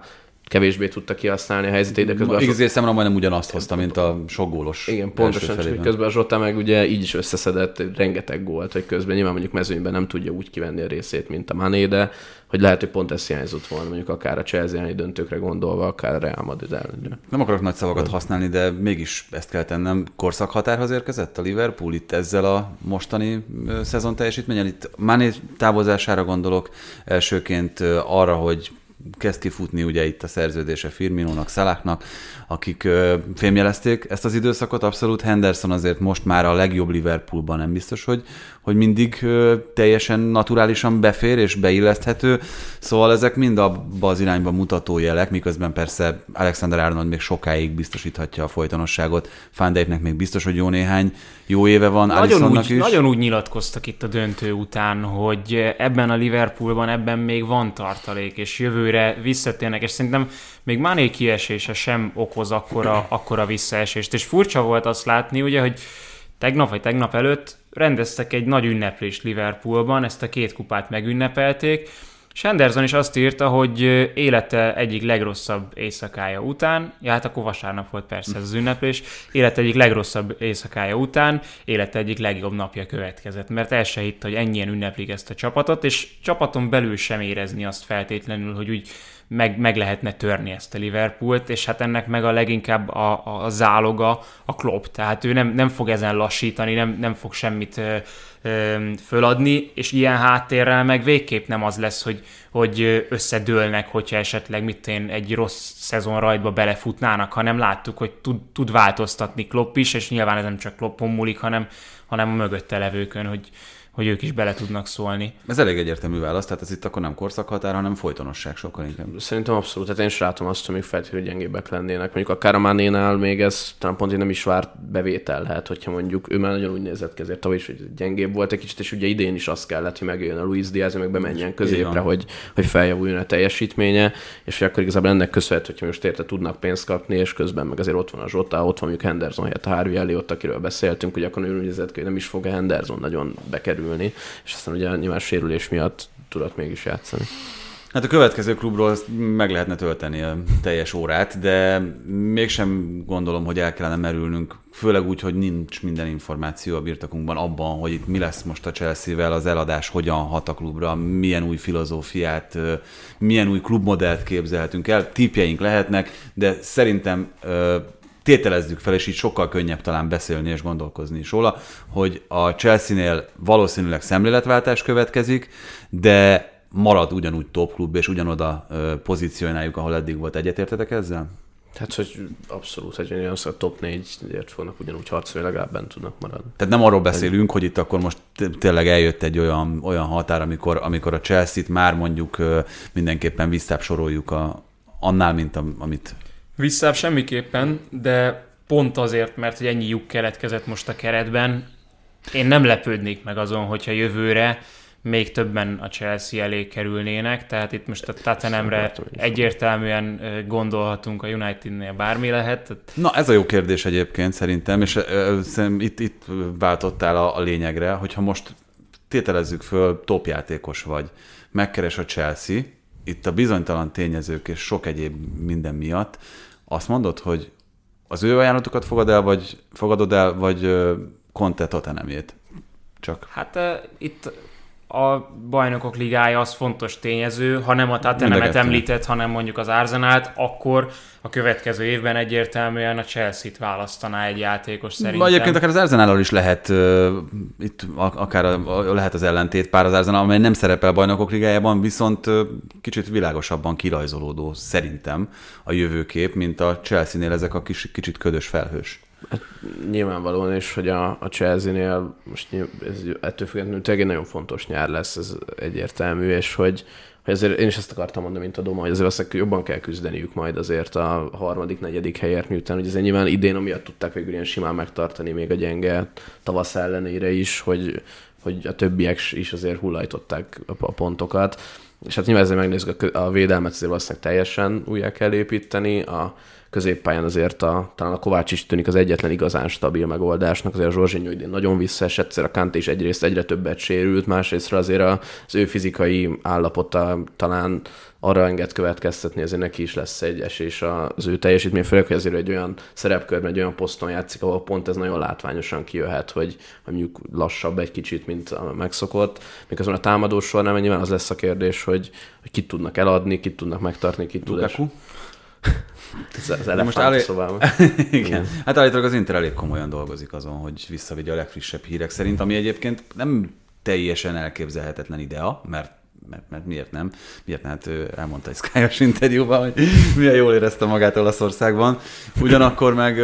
kevésbé tudta kihasználni a helyzetét, de közben... Igazán számomra majdnem ugyanazt hozta, mint a sok gólos Igen, pontosan, csak közben a Zsota meg ugye így is összeszedett rengeteg gólt, hogy közben nyilván mondjuk mezőnyben nem tudja úgy kivenni a részét, mint a Mané, de hogy lehet, hogy pont ez hiányzott volna, mondjuk akár a Chelsea döntőkre gondolva, akár a Real Madrid ellen. Nem akarok nagy szavakat használni, de mégis ezt kell tennem. Korszakhatárhoz érkezett a Liverpool itt ezzel a mostani szezon teljesítményen. Itt Mané távozására gondolok elsőként arra, hogy kezd kifutni ugye itt a szerződése Firminónak, Szaláknak, akik ö, fémjelezték ezt az időszakot. Abszolút Henderson azért most már a legjobb Liverpoolban nem biztos, hogy, hogy mindig teljesen naturálisan befér és beilleszthető. Szóval ezek mind abba az irányba mutató jelek, miközben persze Alexander Arnold még sokáig biztosíthatja a folytonosságot. Fandejknek még biztos, hogy jó néhány jó éve van. Nagyon úgy, is. nagyon úgy nyilatkoztak itt a döntő után, hogy ebben a Liverpoolban ebben még van tartalék, és jövőre visszatérnek, és szerintem még Mané kiesése sem okoz akkora, [clears throat] akkora visszaesést. És furcsa volt azt látni, ugye, hogy tegnap vagy tegnap előtt rendeztek egy nagy ünneplést Liverpoolban, ezt a két kupát megünnepelték, és Henderson is azt írta, hogy élete egyik legrosszabb éjszakája után, ja hát akkor vasárnap volt persze ez az ünneplés, élete egyik legrosszabb éjszakája után, élete egyik legjobb napja következett, mert el se hitt, hogy ennyien ünneplik ezt a csapatot, és csapaton belül sem érezni azt feltétlenül, hogy úgy meg, meg lehetne törni ezt a Liverpoolt, és hát ennek meg a leginkább a, a záloga a Klopp, tehát ő nem, nem fog ezen lassítani, nem, nem fog semmit ö, ö, föladni, és ilyen háttérrel meg végképp nem az lesz, hogy, hogy összedőlnek, hogyha esetleg mit én egy rossz szezon rajtba belefutnának, hanem láttuk, hogy tud, tud változtatni Klopp is, és nyilván ez nem csak Kloppon múlik, hanem, hanem a mögötte levőkön, hogy, hogy ők is bele tudnak szólni. Ez elég egyértelmű válasz, tehát ez itt akkor nem korszakhatár, hanem folytonosság sokkal inkább. Szerintem abszolút, tehát én is látom azt, hogy még feltétlenül gyengébbek lennének. Mondjuk a Karamánénál még ez talán pont nem is várt bevétel lehet, hogyha mondjuk ő már nagyon úgy nézett ki, ezért tavaly is, hogy gyengébb volt egy kicsit, és ugye idén is az kellett, hogy megjön a Luis Diaz, meg bemenjen középre, hogy, hogy feljavuljon a teljesítménye, és hogy akkor igazából ennek köszönhető, hogy most érte tudnak pénzt kapni, és közben meg azért ott van a Zsota, ott van mondjuk Henderson helyett a Harvey ott, akiről beszéltünk, hogy akkor úgy nézett ki, hogy nem is fog Henderson nagyon bekerülni kerülni, és aztán ugye nyilván sérülés miatt tudott mégis játszani. Hát a következő klubról meg lehetne tölteni a teljes órát, de mégsem gondolom, hogy el kellene merülnünk, főleg úgy, hogy nincs minden információ a birtokunkban abban, hogy itt mi lesz most a Chelsea-vel, az eladás hogyan hat a klubra, milyen új filozófiát, milyen új klubmodellt képzelhetünk el. Típjeink lehetnek, de szerintem tételezzük fel, és így sokkal könnyebb talán beszélni és gondolkozni is róla, hogy a Chelsea-nél valószínűleg szemléletváltás következik, de marad ugyanúgy top klub, és ugyanoda pozícionáljuk, ahol eddig volt. Egyetértetek ezzel? Tehát, hogy abszolút, hogy olyan a top 4-ért fognak ugyanúgy harcolni, legalább bent tudnak maradni. Tehát nem arról beszélünk, hogy itt akkor most tényleg eljött egy olyan, olyan határ, amikor, amikor a Chelsea-t már mondjuk mindenképpen visszább soroljuk a, annál, mint a, amit Visszább semmiképpen, de pont azért, mert hogy ennyi lyuk keletkezett most a keretben, én nem lepődnék meg azon, hogyha jövőre még többen a Chelsea elé kerülnének, tehát itt most a Tottenhamre egyértelműen gondolhatunk, a Unitednél bármi lehet. Na ez a jó kérdés egyébként szerintem, és szerintem itt, itt váltottál a, a lényegre, hogyha most tételezzük föl, topjátékos vagy, megkeres a Chelsea, itt a bizonytalan tényezők és sok egyéb minden miatt, azt mondod, hogy az ő ajánlatokat fogad el, vagy fogadod el, vagy Conte Tottenhamét? Csak. Hát uh, itt a bajnokok ligája az fontos tényező, ha nem a Tottenhamet említett, hanem mondjuk az Arzenát, akkor a következő évben egyértelműen a Chelsea-t választaná egy játékos szerintem. Egyébként akár az Arzenállal is lehet, uh, itt akár a, lehet az ellentét pár az Arzenál, amely nem szerepel bajnokok ligájában, viszont uh, kicsit világosabban kirajzolódó szerintem a jövőkép, mint a Chelsea-nél ezek a kis, kicsit ködös felhős. Hát, nyilvánvalóan is, hogy a, a Chelsea-nél most ez ettől függetlenül tényleg egy nagyon fontos nyár lesz, ez egyértelmű, és hogy hogy azért én is ezt akartam mondani, mint a Doma, hogy azért azt jobban kell küzdeniük majd azért a harmadik, negyedik helyért, miután hogy azért nyilván idén amiatt tudták végül ilyen simán megtartani még a gyenge tavasz ellenére is, hogy, hogy a többiek is azért hullajtották a pontokat. És hát nyilván ezzel megnézzük a, a védelmet, azért valószínűleg teljesen újra kell építeni, a középpályán azért a, talán a Kovács is tűnik az egyetlen igazán stabil megoldásnak, azért a Zsorzsinyó idén nagyon visszaesett, egyszer a Kante is egyrészt egyre többet sérült, másrészt azért az ő fizikai állapota talán arra enged következtetni, azért neki is lesz egy esés az ő teljesítmény, főleg, hogy azért egy olyan szerepkörben, egy olyan poszton játszik, ahol pont ez nagyon látványosan kijöhet, hogy, mondjuk lassabb egy kicsit, mint a megszokott. Miközben a támadó során nyilván az lesz a kérdés, hogy, hogy kit tudnak eladni, kit tudnak megtartni, kit tud ez [laughs] az elefánt most állí... szobában. [laughs] Igen. Hát állítólag az Inter elég komolyan dolgozik azon, hogy visszavigye a legfrissebb hírek szerint, ami egyébként nem teljesen elképzelhetetlen idea, mert mert, mert miért nem? Miért nem? Hát elmondta egy sky interjúban, hogy [laughs] milyen jól érezte magát Olaszországban. Ugyanakkor meg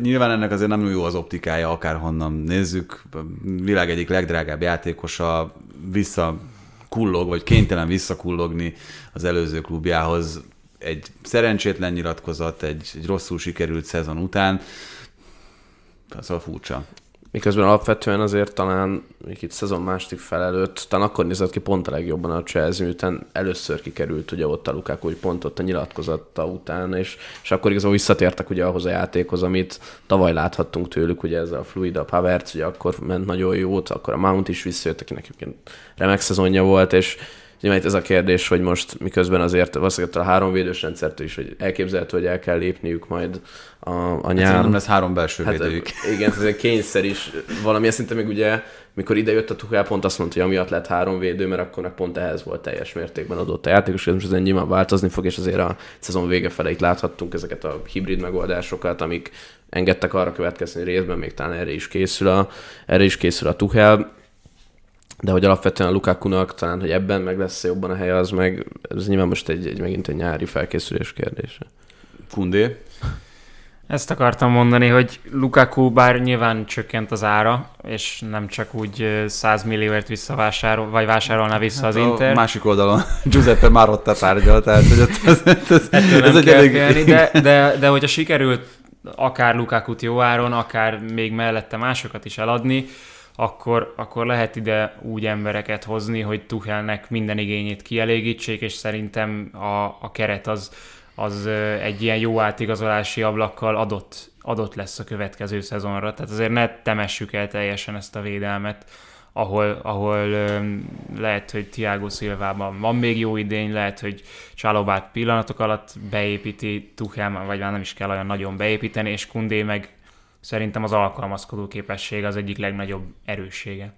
nyilván ennek azért nem jó az optikája, akárhonnan nézzük. Világ egyik legdrágább játékosa vissza kullog, vagy kénytelen visszakullogni az előző klubjához egy szerencsétlen nyilatkozat, egy, egy rosszul sikerült szezon után, szóval furcsa. Miközben alapvetően azért talán még itt szezon második fel előtt, talán akkor nézett ki pont a legjobban a Chelsea, miután először kikerült ugye ott a Lukaku, hogy pont ott a nyilatkozatta után, és, és akkor igazából visszatértek ugye ahhoz a játékhoz, amit tavaly láthattunk tőlük, ugye ez a fluid, a Havertz, ugye akkor ment nagyon jót, akkor a Mount is visszajött, akinek remek szezonja volt, és Nyilván itt ez a kérdés, hogy most miközben azért valószínűleg a három védős rendszertől is, hogy elképzelhető, hogy el kell lépniük majd a, a hát nyár. Hát nem lesz három belső hát, védőjük. Igen, ez egy kényszer is. Valami szinte még ugye, mikor ide jött a Tuchel, pont azt mondta, hogy amiatt lett három védő, mert akkor meg pont ehhez volt teljes mértékben adott a játékos, és most ezen nyilván változni fog, és azért a szezon vége fele itt láthattunk ezeket a hibrid megoldásokat, amik engedtek arra következni, hogy részben még talán erre is készül a, erre is készül a Tuchel de hogy alapvetően a Lukaku-nak talán, hogy ebben meg lesz jobban a helye, az meg, ez nyilván most egy, egy megint egy nyári felkészülés kérdése. Kundé? Ezt akartam mondani, hogy Lukaku bár nyilván csökkent az ára, és nem csak úgy 100 millióért visszavásárol, vagy vásárolná vissza hát az Inter. A másik oldalon [laughs] Giuseppe Marotta tárgyal, tehát hogy ez, ez, ez, ez egy elég... Félni, de, [laughs] de, de hogyha sikerült akár Lukakut jó áron, akár még mellette másokat is eladni, akkor, akkor lehet ide úgy embereket hozni, hogy Tuchelnek minden igényét kielégítsék, és szerintem a, a keret az, az egy ilyen jó átigazolási ablakkal adott, adott lesz a következő szezonra. Tehát azért ne temessük el teljesen ezt a védelmet, ahol, ahol lehet, hogy Tiago Silvában van még jó idény, lehet, hogy Csalobát pillanatok alatt beépíti Tuchel, vagy már nem is kell olyan nagyon beépíteni, és Kundé meg szerintem az alkalmazkodó képesség az egyik legnagyobb erőssége.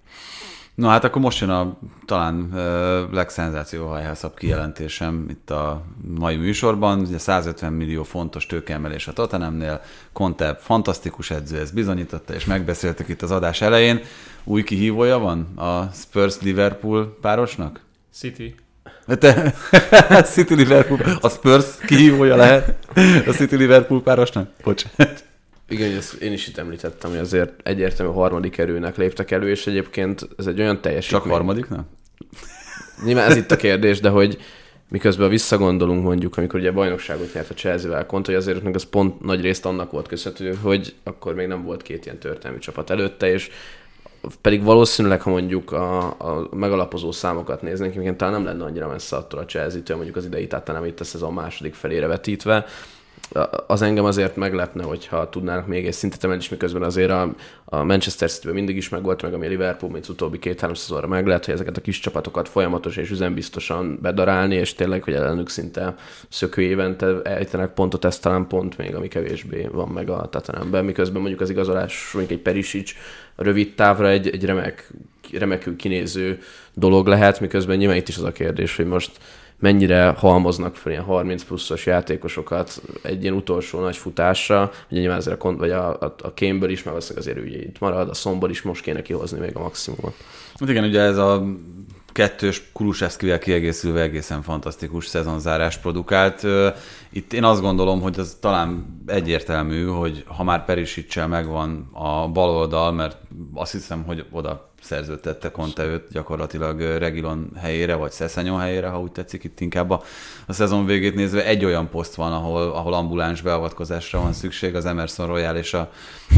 No hát akkor most jön a talán uh, legszenzációhajhászabb kijelentésem itt a mai műsorban. Ugye 150 millió fontos tőkeemelés a Tottenhamnél. Conte fantasztikus edző, ezt bizonyította, és megbeszéltük itt az adás elején. Új kihívója van a Spurs-Liverpool párosnak? City. Te, [laughs] City-Liverpool, a Spurs kihívója lehet a City-Liverpool párosnak? Bocs. Igen, ezt én is itt említettem, hogy azért egyértelmű harmadik erőnek léptek elő, és egyébként ez egy olyan teljesítmény. Csak harmadiknak? Nyilván ez itt a kérdés, de hogy miközben visszagondolunk mondjuk, amikor ugye bajnokságot nyert a Chelsea-vel kont, hogy azért meg az pont nagy részt annak volt köszönhető, hogy akkor még nem volt két ilyen történelmi csapat előtte, és pedig valószínűleg, ha mondjuk a, a megalapozó számokat néznénk, igen, talán nem lenne annyira messze attól a Chelsea-től, mondjuk az idei, tehát nem itt a szezon második felére vetítve, az engem azért meglepne, hogyha tudnának még egy szintet emelni, és miközben azért a, a Manchester city mindig is megvolt, meg ami a Liverpool, mint az utóbbi két-három szezonra meg lehet, hogy ezeket a kis csapatokat folyamatos és üzembiztosan bedarálni, és tényleg, hogy ellenük szinte szökő évente ejtenek pontot, ez talán pont még, ami kevésbé van meg a Tatanemben, miközben mondjuk az igazolás, mondjuk egy Perisic rövid távra egy, egy remek, remekül kinéző dolog lehet, miközben nyilván itt is az a kérdés, hogy most mennyire halmoznak fel ilyen 30 pluszos játékosokat egy ilyen utolsó nagy futásra, ugye nyilván ezért a, vagy a, a, a Kémből is, meg azért ugye itt marad, a Szomból is most kéne kihozni még a maximumot. Hát igen, ugye ez a kettős Kulusevszkivel kiegészülve egészen fantasztikus szezonzárás produkált. Itt én azt gondolom, hogy az talán egyértelmű, hogy ha már Perisicsel megvan a bal oldal, mert azt hiszem, hogy oda szerződtette Conte őt gyakorlatilag Regilon helyére, vagy Szeszenyon helyére, ha úgy tetszik, itt inkább a, a szezon végét nézve. Egy olyan poszt van, ahol, ahol ambuláns beavatkozásra van szükség, az Emerson Royal és a,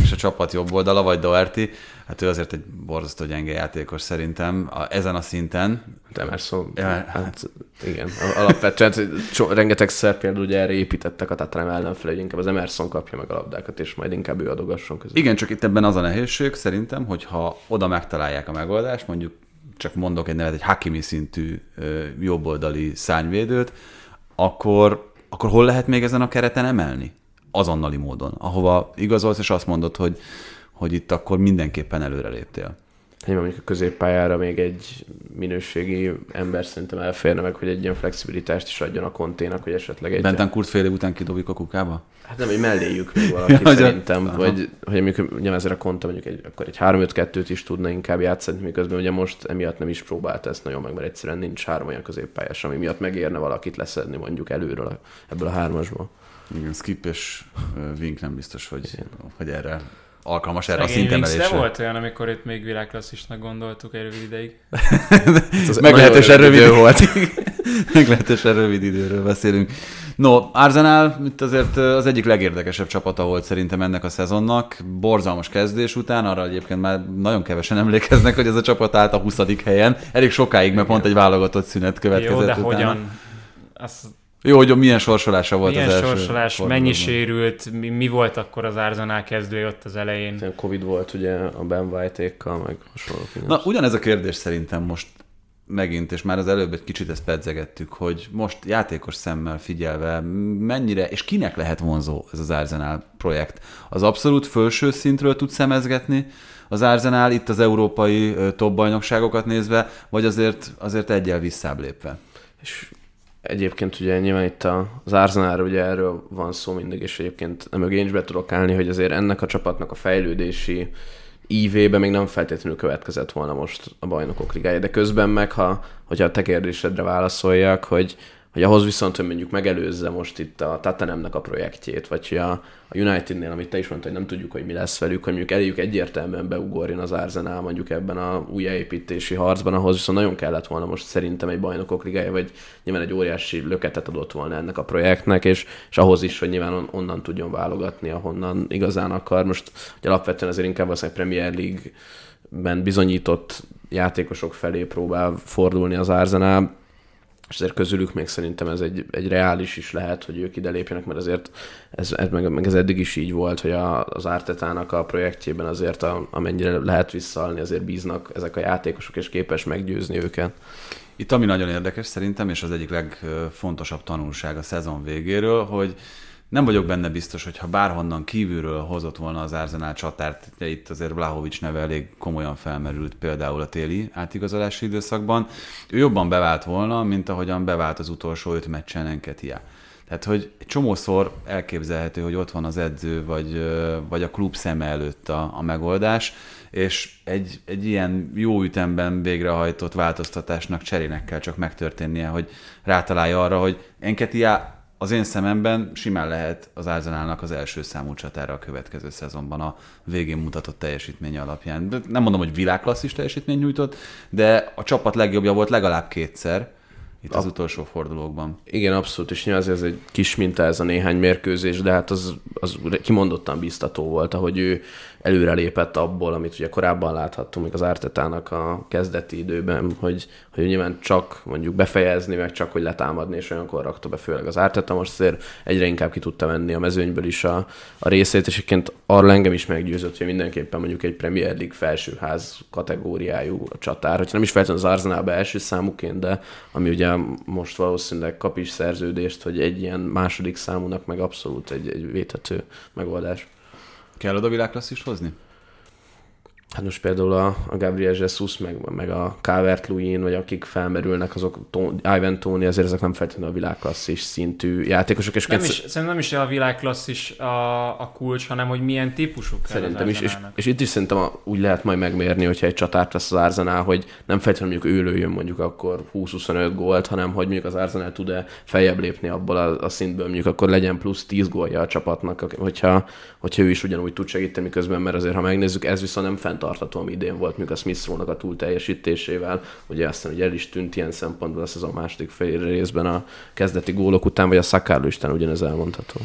és a csapat jobb oldala, vagy Doherty. Hát ő azért egy borzasztó gyenge játékos szerintem a, ezen a szinten. De Emerson, ja, hát igen, alapvetően so, rengetegszer például ugye erre építettek a Tottenham ellenfele, hogy inkább az Emerson kapja meg a labdákat, és majd inkább ő adogasson közül. Igen, csak itt ebben az a nehézség szerintem, hogyha oda megtalálják a megoldást, mondjuk csak mondok egy nevet, egy Hakimi szintű jobboldali szányvédőt, akkor, akkor hol lehet még ezen a kereten emelni? Azonnali módon, ahova igazolsz, és azt mondod, hogy, hogy itt akkor mindenképpen előre léptél nyilván mondjuk a középpályára még egy minőségi ember szerintem elférne meg, hogy egy ilyen flexibilitást is adjon a konténak, hogy esetleg egy... Benten Kurt fél év után kidobjuk a kukába? Hát nem, hogy melléjük még [laughs] valaki ja, szerintem, aha. vagy hogy mondjuk ugye ezzel a konta mondjuk egy, akkor egy 3-5-2-t is tudna inkább játszani, miközben ugye most emiatt nem is próbált ezt nagyon meg, mert egyszerűen nincs három olyan középpályás, ami miatt megérne valakit leszedni mondjuk előről a, ebből a hármasból. Igen, Skip és Vink nem biztos, hogy, hogy erre alkalmas erre a szintemelésre. De volt olyan, amikor itt még világklasszisnak gondoltuk egy rövid ideig. [laughs] Meglehetősen rövid idő volt. [laughs] Meglehetősen rövid időről beszélünk. No, Arsenal itt azért az egyik legérdekesebb csapata volt szerintem ennek a szezonnak. Borzalmas kezdés után, arra egyébként már nagyon kevesen emlékeznek, hogy ez a csapat állt a 20. helyen. Elég sokáig, mert pont egy válogatott szünet következett Jó, de utána. hogyan? Azt jó, hogy milyen sorsolása volt milyen az első sorsolás, fordulóban. mennyi sérült, mi, mi, volt akkor az Arsenal kezdő ott az elején? Covid volt ugye a Ben White-ékkal, meg hasonlók. Na, ugyanez a kérdés szerintem most megint, és már az előbb egy kicsit ezt pedzegettük, hogy most játékos szemmel figyelve mennyire, és kinek lehet vonzó ez az Arsenal projekt? Az abszolút felső szintről tud szemezgetni az Arsenal itt az európai top bajnokságokat nézve, vagy azért, azért egyel visszább lépve? És Egyébként ugye nyilván itt az Arsenal ugye erről van szó mindig, és egyébként mögé is be tudok állni, hogy azért ennek a csapatnak a fejlődési ívébe még nem feltétlenül következett volna most a bajnokok ligája, de közben meg, ha, hogyha a te kérdésedre válaszoljak, hogy hogy ahhoz viszont, hogy mondjuk megelőzze most itt a Tatanemnek a projektjét, vagy hogy a, a Unitednél, amit te is mondtad, hogy nem tudjuk, hogy mi lesz velük, hogy mondjuk eléjük egyértelműen beugorjon az Arsenal mondjuk ebben a újjáépítési harcban, ahhoz viszont nagyon kellett volna most szerintem egy bajnokok ligája, vagy nyilván egy óriási löketet adott volna ennek a projektnek, és, és ahhoz is, hogy nyilván on, onnan tudjon válogatni, ahonnan igazán akar. Most hogy alapvetően azért inkább az, hogy Premier League bizonyított játékosok felé próbál fordulni az Arsenal, és azért közülük még szerintem ez egy, egy reális is lehet, hogy ők ide lépjenek, mert azért ez, ez meg, meg ez eddig is így volt, hogy a, az Artetának a projektjében azért a, amennyire lehet visszaalni, azért bíznak ezek a játékosok, és képes meggyőzni őket. Itt ami nagyon érdekes szerintem, és az egyik legfontosabb tanulság a szezon végéről, hogy nem vagyok benne biztos, hogy ha bárhonnan kívülről hozott volna az Arsenal csatárt, de itt azért Vlahovics neve elég komolyan felmerült például a téli átigazolási időszakban, ő jobban bevált volna, mint ahogyan bevált az utolsó öt meccsen Enketia. Tehát, hogy egy csomószor elképzelhető, hogy ott van az edző, vagy, vagy a klub szeme előtt a, a megoldás, és egy, egy ilyen jó ütemben végrehajtott változtatásnak, cserének kell csak megtörténnie, hogy rátalálja arra, hogy Enketia az én szememben simán lehet az Arsenalnak az első számú csatára a következő szezonban a végén mutatott teljesítmény alapján. Nem mondom, hogy világklasszis teljesítmény nyújtott, de a csapat legjobbja volt legalább kétszer, itt az a... utolsó fordulókban. Igen, abszolút, és nyilván ez egy kis minta ez a néhány mérkőzés, de hát az, az kimondottan biztató volt, ahogy ő előrelépett abból, amit ugye korábban láthattunk még az Ártetának a kezdeti időben, hogy, hogy nyilván csak mondjuk befejezni, meg csak hogy letámadni, és olyankor rakta be főleg az Árteta, most azért egyre inkább ki tudta venni a mezőnyből is a, a részét, és egyébként arra engem is meggyőzött, hogy mindenképpen mondjuk egy Premier League felsőház kategóriájú a csatár, hogyha nem is feltétlenül az Arsenalbe első számuként, de ami ugye most valószínűleg kap is szerződést, hogy egy ilyen második számúnak meg abszolút egy, egy védhető megoldás. Kell oda világklasszist hozni? Hát most például a, a Gabriel Jesus, meg, meg a Calvert Lewin, vagy akik felmerülnek, azok Ivan Tony, azért ezek nem feltétlenül a világklasszis szintű játékosok. És nem is, szerintem nem is a világklasszis a, a kulcs, hanem hogy milyen típusuk Szerintem is, és, és, itt is szerintem a, úgy lehet majd megmérni, hogyha egy csatárt lesz az Arsenal, hogy nem feltétlenül mondjuk ő lőjön mondjuk akkor 20-25 gólt, hanem hogy mondjuk az Arsenal tud-e feljebb lépni abból a, a szintből, mondjuk akkor legyen plusz 10 gólja a csapatnak, hogyha, hogyha ő is ugyanúgy tud segíteni közben, mert azért ha megnézzük, ez viszont nem fenn fenntartható, ami idén volt, míg a Smith a túl teljesítésével. Ugye aztán ugye el is tűnt ilyen szempontból a szezon második fél részben a kezdeti gólok után, vagy a Szakárló Isten ugyanez elmondható.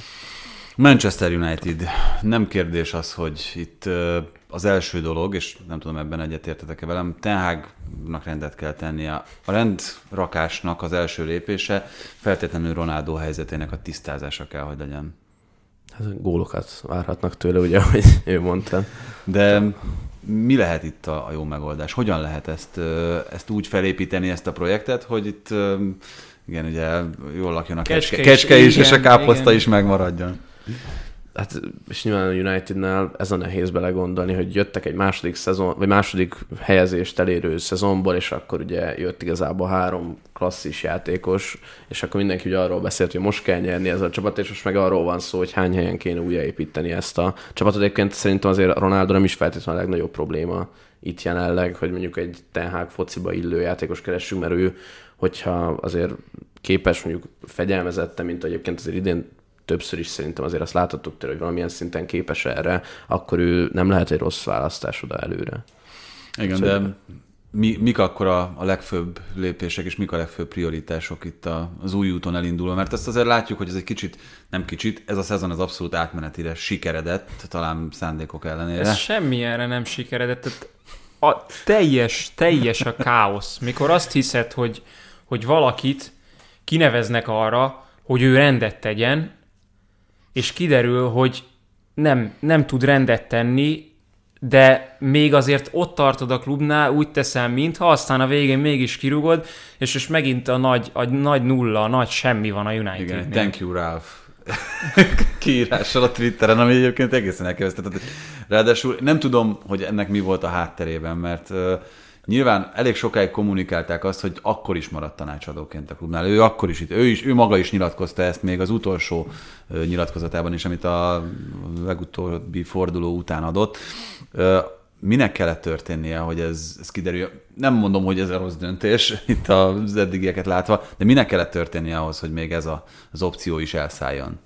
Manchester United. Nem kérdés az, hogy itt az első dolog, és nem tudom ebben egyetértetek-e velem, Tenhágnak rendet kell tennie. A rendrakásnak az első lépése feltétlenül Ronaldo helyzetének a tisztázása kell, hogy legyen. Hát gólokat várhatnak tőle, ugye, ahogy ő mondta. De mi lehet itt a, jó megoldás? Hogyan lehet ezt, ezt úgy felépíteni, ezt a projektet, hogy itt igen, ugye jól lakjon a kecske, kecske, kecske is, igen, és a káposzta igen. is megmaradjon hát és nyilván a Unitednál ez a nehéz belegondolni, hogy jöttek egy második szezon, vagy második helyezést elérő szezonból, és akkor ugye jött igazából három klasszis játékos, és akkor mindenki ugye arról beszélt, hogy most kell nyerni ez a csapat, és most meg arról van szó, hogy hány helyen kéne újjáépíteni ezt a csapatot. Egyébként szerintem azért Ronaldo nem is feltétlenül a legnagyobb probléma itt jelenleg, hogy mondjuk egy Ten fociba illő játékos keressünk, mert ő, hogyha azért képes mondjuk fegyelmezette, mint egyébként azért idén többször is szerintem azért azt láthattuk tőle, hogy valamilyen szinten képes erre, akkor ő nem lehet egy rossz választás oda előre. Igen, szóval de mi, mik akkor a, a legfőbb lépések, és mik a legfőbb prioritások itt a, az új úton elindulva? Mert ezt azért látjuk, hogy ez egy kicsit, nem kicsit, ez a szezon az abszolút átmenetire sikeredett, talán szándékok ellenére. Ez semmilyenre nem sikeredett. Tehát a teljes, teljes a káosz. Mikor azt hiszed, hogy, hogy valakit kineveznek arra, hogy ő rendet tegyen, és kiderül, hogy nem, nem tud rendet tenni, de még azért ott tartod a klubnál, úgy teszel, mintha, aztán a végén mégis kirúgod, és most megint a nagy, a nagy nulla, a nagy semmi van a united Igen, thank you, Ralph. [laughs] kiírással a Twitteren, ami egyébként egészen elkezdett. Ráadásul nem tudom, hogy ennek mi volt a hátterében, mert Nyilván elég sokáig kommunikálták azt, hogy akkor is maradt tanácsadóként a klubnál. Ő akkor is itt, ő, is, ő maga is nyilatkozta ezt még az utolsó nyilatkozatában is, amit a legutóbbi forduló után adott. Minek kellett történnie, hogy ez, ez kiderül? Nem mondom, hogy ez a rossz döntés, [laughs] itt az eddigieket látva, de minek kellett történnie ahhoz, hogy még ez a, az opció is elszálljon?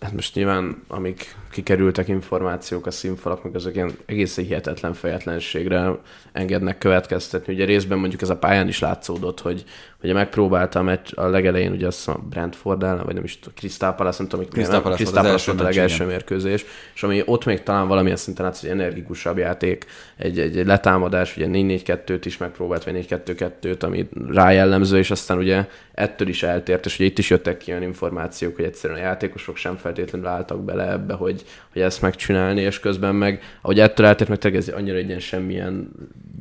Hát most nyilván, amik kikerültek információk a színfalak, meg azok ilyen egészen hihetetlen fejetlenségre engednek következtetni. Ugye részben mondjuk ez a pályán is látszódott, hogy ugye megpróbálta a, meccs, a legelején ugye azt a Brentford ellen, vagy nem is Crystal Palace, nem tudom, Crystal Palace, Crystal Palace volt a legelső mérkőzés, és ami ott még talán valamilyen szinten látsz, hogy energikusabb játék, egy, egy, egy letámadás, ugye 4-4-2-t is megpróbált, vagy 4-2-2-t, ami rájellemző, és aztán ugye ettől is eltért, és ugye itt is jöttek ki olyan információk, hogy egyszerűen a játékosok sem feltétlenül álltak bele ebbe, hogy, hogy ezt megcsinálni, és közben meg, ahogy ettől eltért, meg tényleg ez annyira egy ilyen semmilyen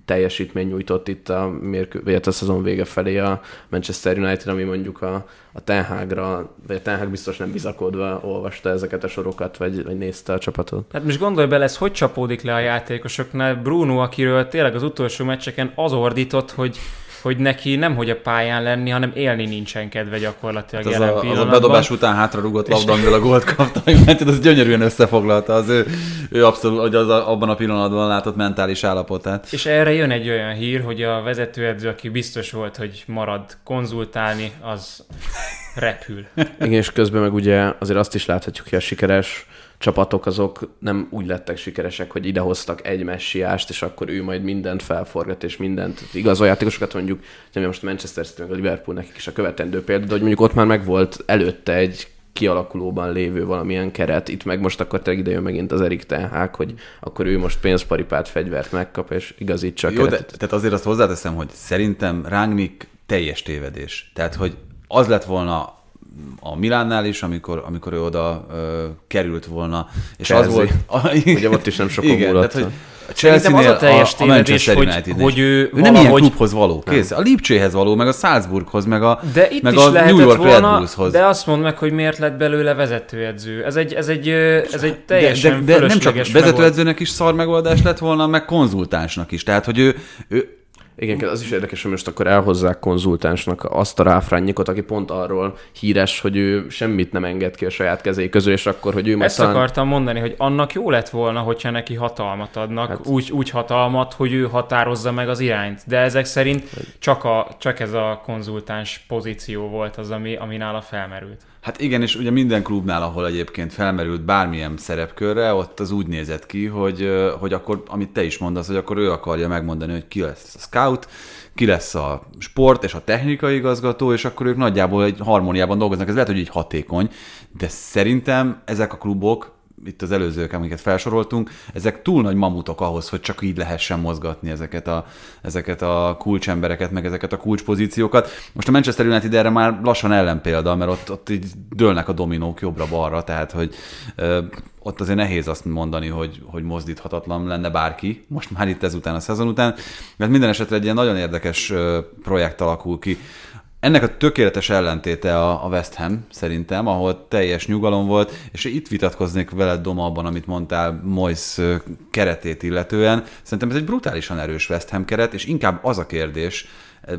teljesítmény nyújtott itt a, mérkő, vagy hát a szezon vége felé a Manchester United, ami mondjuk a, a Tenhágra, vagy a Tenhag biztos nem bizakodva olvasta ezeket a sorokat, vagy, vagy nézte a csapatot. Hát most gondolj bele, ez hogy csapódik le a játékosoknál. Bruno, akiről tényleg az utolsó meccseken az ordított, hogy hogy neki nem hogy a pályán lenni, hanem élni nincsen kedve gyakorlatilag hát az jelen a, pillanatban. Az a bedobás után hátra rugott labda, amivel a gólt kapta, mert az gyönyörűen összefoglalta az ő, ő abszolút, hogy az a, abban a pillanatban látott mentális állapotát. És erre jön egy olyan hír, hogy a vezetőedző, aki biztos volt, hogy marad konzultálni, az repül. Igen, és közben meg ugye azért azt is láthatjuk, hogy a sikeres csapatok azok nem úgy lettek sikeresek, hogy idehoztak egy messiást, és akkor ő majd mindent felforgat, és mindent igaz a játékosokat mondjuk, nem most a Manchester City, a Liverpool nekik is a követendő példa, de hogy mondjuk ott már megvolt előtte egy kialakulóban lévő valamilyen keret. Itt meg most akkor tényleg ide jön megint az Erik Tenhák, hogy akkor ő most pénzparipát, fegyvert megkap, és igazítsa a Jó, de, tehát azért azt hozzáteszem, hogy szerintem Rángnik teljes tévedés. Tehát, hogy az lett volna a Milánnál is, amikor, amikor ő oda ö, került volna. És Chelsea. az volt... A, Ugye ott is nem sok igen, tehát, hogy a chelsea az a teljes a, a Manchester hogy, United hogy ő, ő valahogy... nem ilyen klubhoz való, kész. A Lipcséhez való, meg a Salzburghoz, meg a, de itt meg is a New York volna, Red Bullshoz. De azt mondd meg, hogy miért lett belőle vezetőedző. Ez egy, ez egy, ez egy teljesen de, de, de nem csak vezetőedzőnek is szar megoldás lett volna, meg konzultánsnak is. Tehát, hogy ő, ő igen, az is érdekes, hogy most akkor elhozzák konzultánsnak azt a ráfrányikot, aki pont arról híres, hogy ő semmit nem enged ki a saját kezei közül, és akkor, hogy ő Ezt talán... akartam mondani, hogy annak jó lett volna, hogyha neki hatalmat adnak, hát... úgy, úgy hatalmat, hogy ő határozza meg az irányt. De ezek szerint csak, a, csak ez a konzultáns pozíció volt az, ami, ami nála felmerült. Hát igen, és ugye minden klubnál, ahol egyébként felmerült bármilyen szerepkörre, ott az úgy nézett ki, hogy, hogy akkor, amit te is mondasz, hogy akkor ő akarja megmondani, hogy ki lesz a scout, ki lesz a sport és a technikai igazgató, és akkor ők nagyjából egy harmóniában dolgoznak. Ez lehet, hogy így hatékony, de szerintem ezek a klubok itt az előzők, amiket felsoroltunk, ezek túl nagy mamutok ahhoz, hogy csak így lehessen mozgatni ezeket a, ezeket a kulcsembereket, meg ezeket a kulcspozíciókat. Most a Manchester United erre már lassan ellenpélda, mert ott, ott így dőlnek a dominók jobbra-balra, tehát hogy ö, ott azért nehéz azt mondani, hogy, hogy mozdíthatatlan lenne bárki, most már itt ezután a szezon után, mert minden esetre egy ilyen nagyon érdekes projekt alakul ki. Ennek a tökéletes ellentéte a, West Ham szerintem, ahol teljes nyugalom volt, és itt vitatkoznék veled Doma abban, amit mondtál Mois keretét illetően. Szerintem ez egy brutálisan erős West Ham keret, és inkább az a kérdés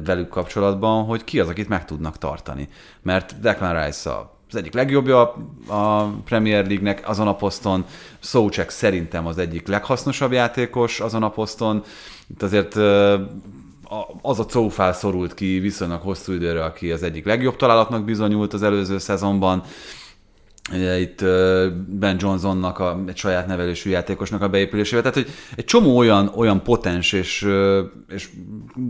velük kapcsolatban, hogy ki az, akit meg tudnak tartani. Mert Declan Rice a az egyik legjobbja a Premier League-nek azon a poszton, Szócsek szerintem az egyik leghasznosabb játékos azon a poszton. Itt azért az a Cófál szorult ki viszonylag hosszú időre, aki az egyik legjobb találatnak bizonyult az előző szezonban. Itt Ben Johnsonnak, a, egy saját nevelésű játékosnak a beépülésével. Tehát, hogy egy csomó olyan, olyan potens és, és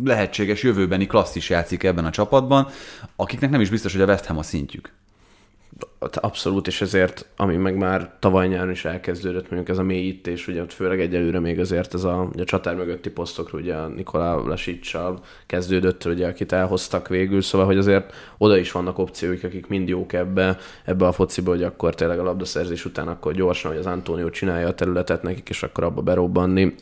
lehetséges jövőbeni klasszis játszik ebben a csapatban, akiknek nem is biztos, hogy a West Ham a szintjük. Abszolút, és ezért, ami meg már tavaly nyáron is elkezdődött, mondjuk ez a mélyítés, ugye ott főleg egyelőre még azért ez a, a csatár mögötti posztokra, ugye a Nikolá Lasicsal kezdődött, ugye, akit elhoztak végül, szóval, hogy azért oda is vannak opcióik, akik mind jók ebbe, ebbe a fociba, hogy akkor tényleg a labdaszerzés után akkor gyorsan, hogy az Antonio csinálja a területet nekik, és akkor abba berobbanni.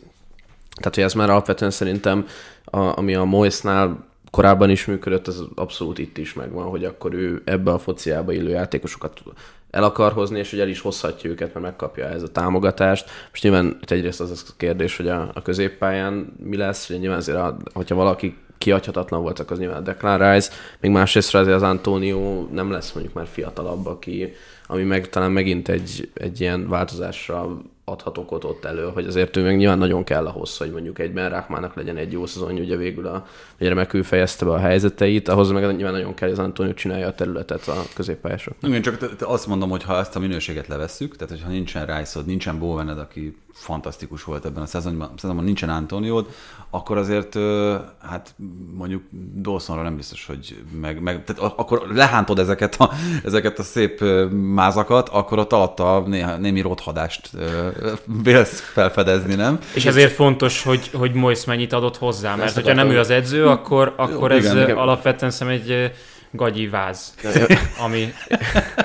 Tehát, hogy ez már alapvetően szerintem, a, ami a Moisnál korábban is működött, az abszolút itt is megvan, hogy akkor ő ebbe a fociába illő játékosokat el akar hozni, és hogy el is hozhatja őket, mert megkapja ez a támogatást. Most nyilván egyrészt az a kérdés, hogy a, a középpályán mi lesz, hogy nyilván azért, a, hogyha valaki kiadhatatlan volt, akkor az nyilván a Declan Rice, még másrészt azért az Antonio nem lesz mondjuk már fiatalabb, aki, ami meg talán megint egy, egy ilyen változásra adhatok ott, ott elő, hogy azért ő meg nyilván nagyon kell ahhoz, hogy mondjuk egy Ben Rákmának legyen egy jó szezon, ugye végül a, ugye remekül fejezte be a helyzeteit, ahhoz meg nyilván nagyon kell, hogy az Antonio csinálja a területet a középpályások. Igen, csak azt mondom, hogy ha ezt a minőséget levesszük, tehát hogyha nincsen rice nincsen Bowened, aki fantasztikus volt ebben a szezonban, szezonban nincsen Antoniód, akkor azért hát mondjuk Dawsonra nem biztos, hogy meg, meg tehát akkor lehántod ezeket a, ezeket a szép mázakat, akkor ott alatta néha, némi rothadást vélsz felfedezni, nem? És ezért fontos, hogy, hogy Mois mennyit adott hozzá, mert hogyha nem ő az edző, akkor, akkor Jó, ez igen, igen. alapvetően szem egy gagyi váz, ami... [laughs]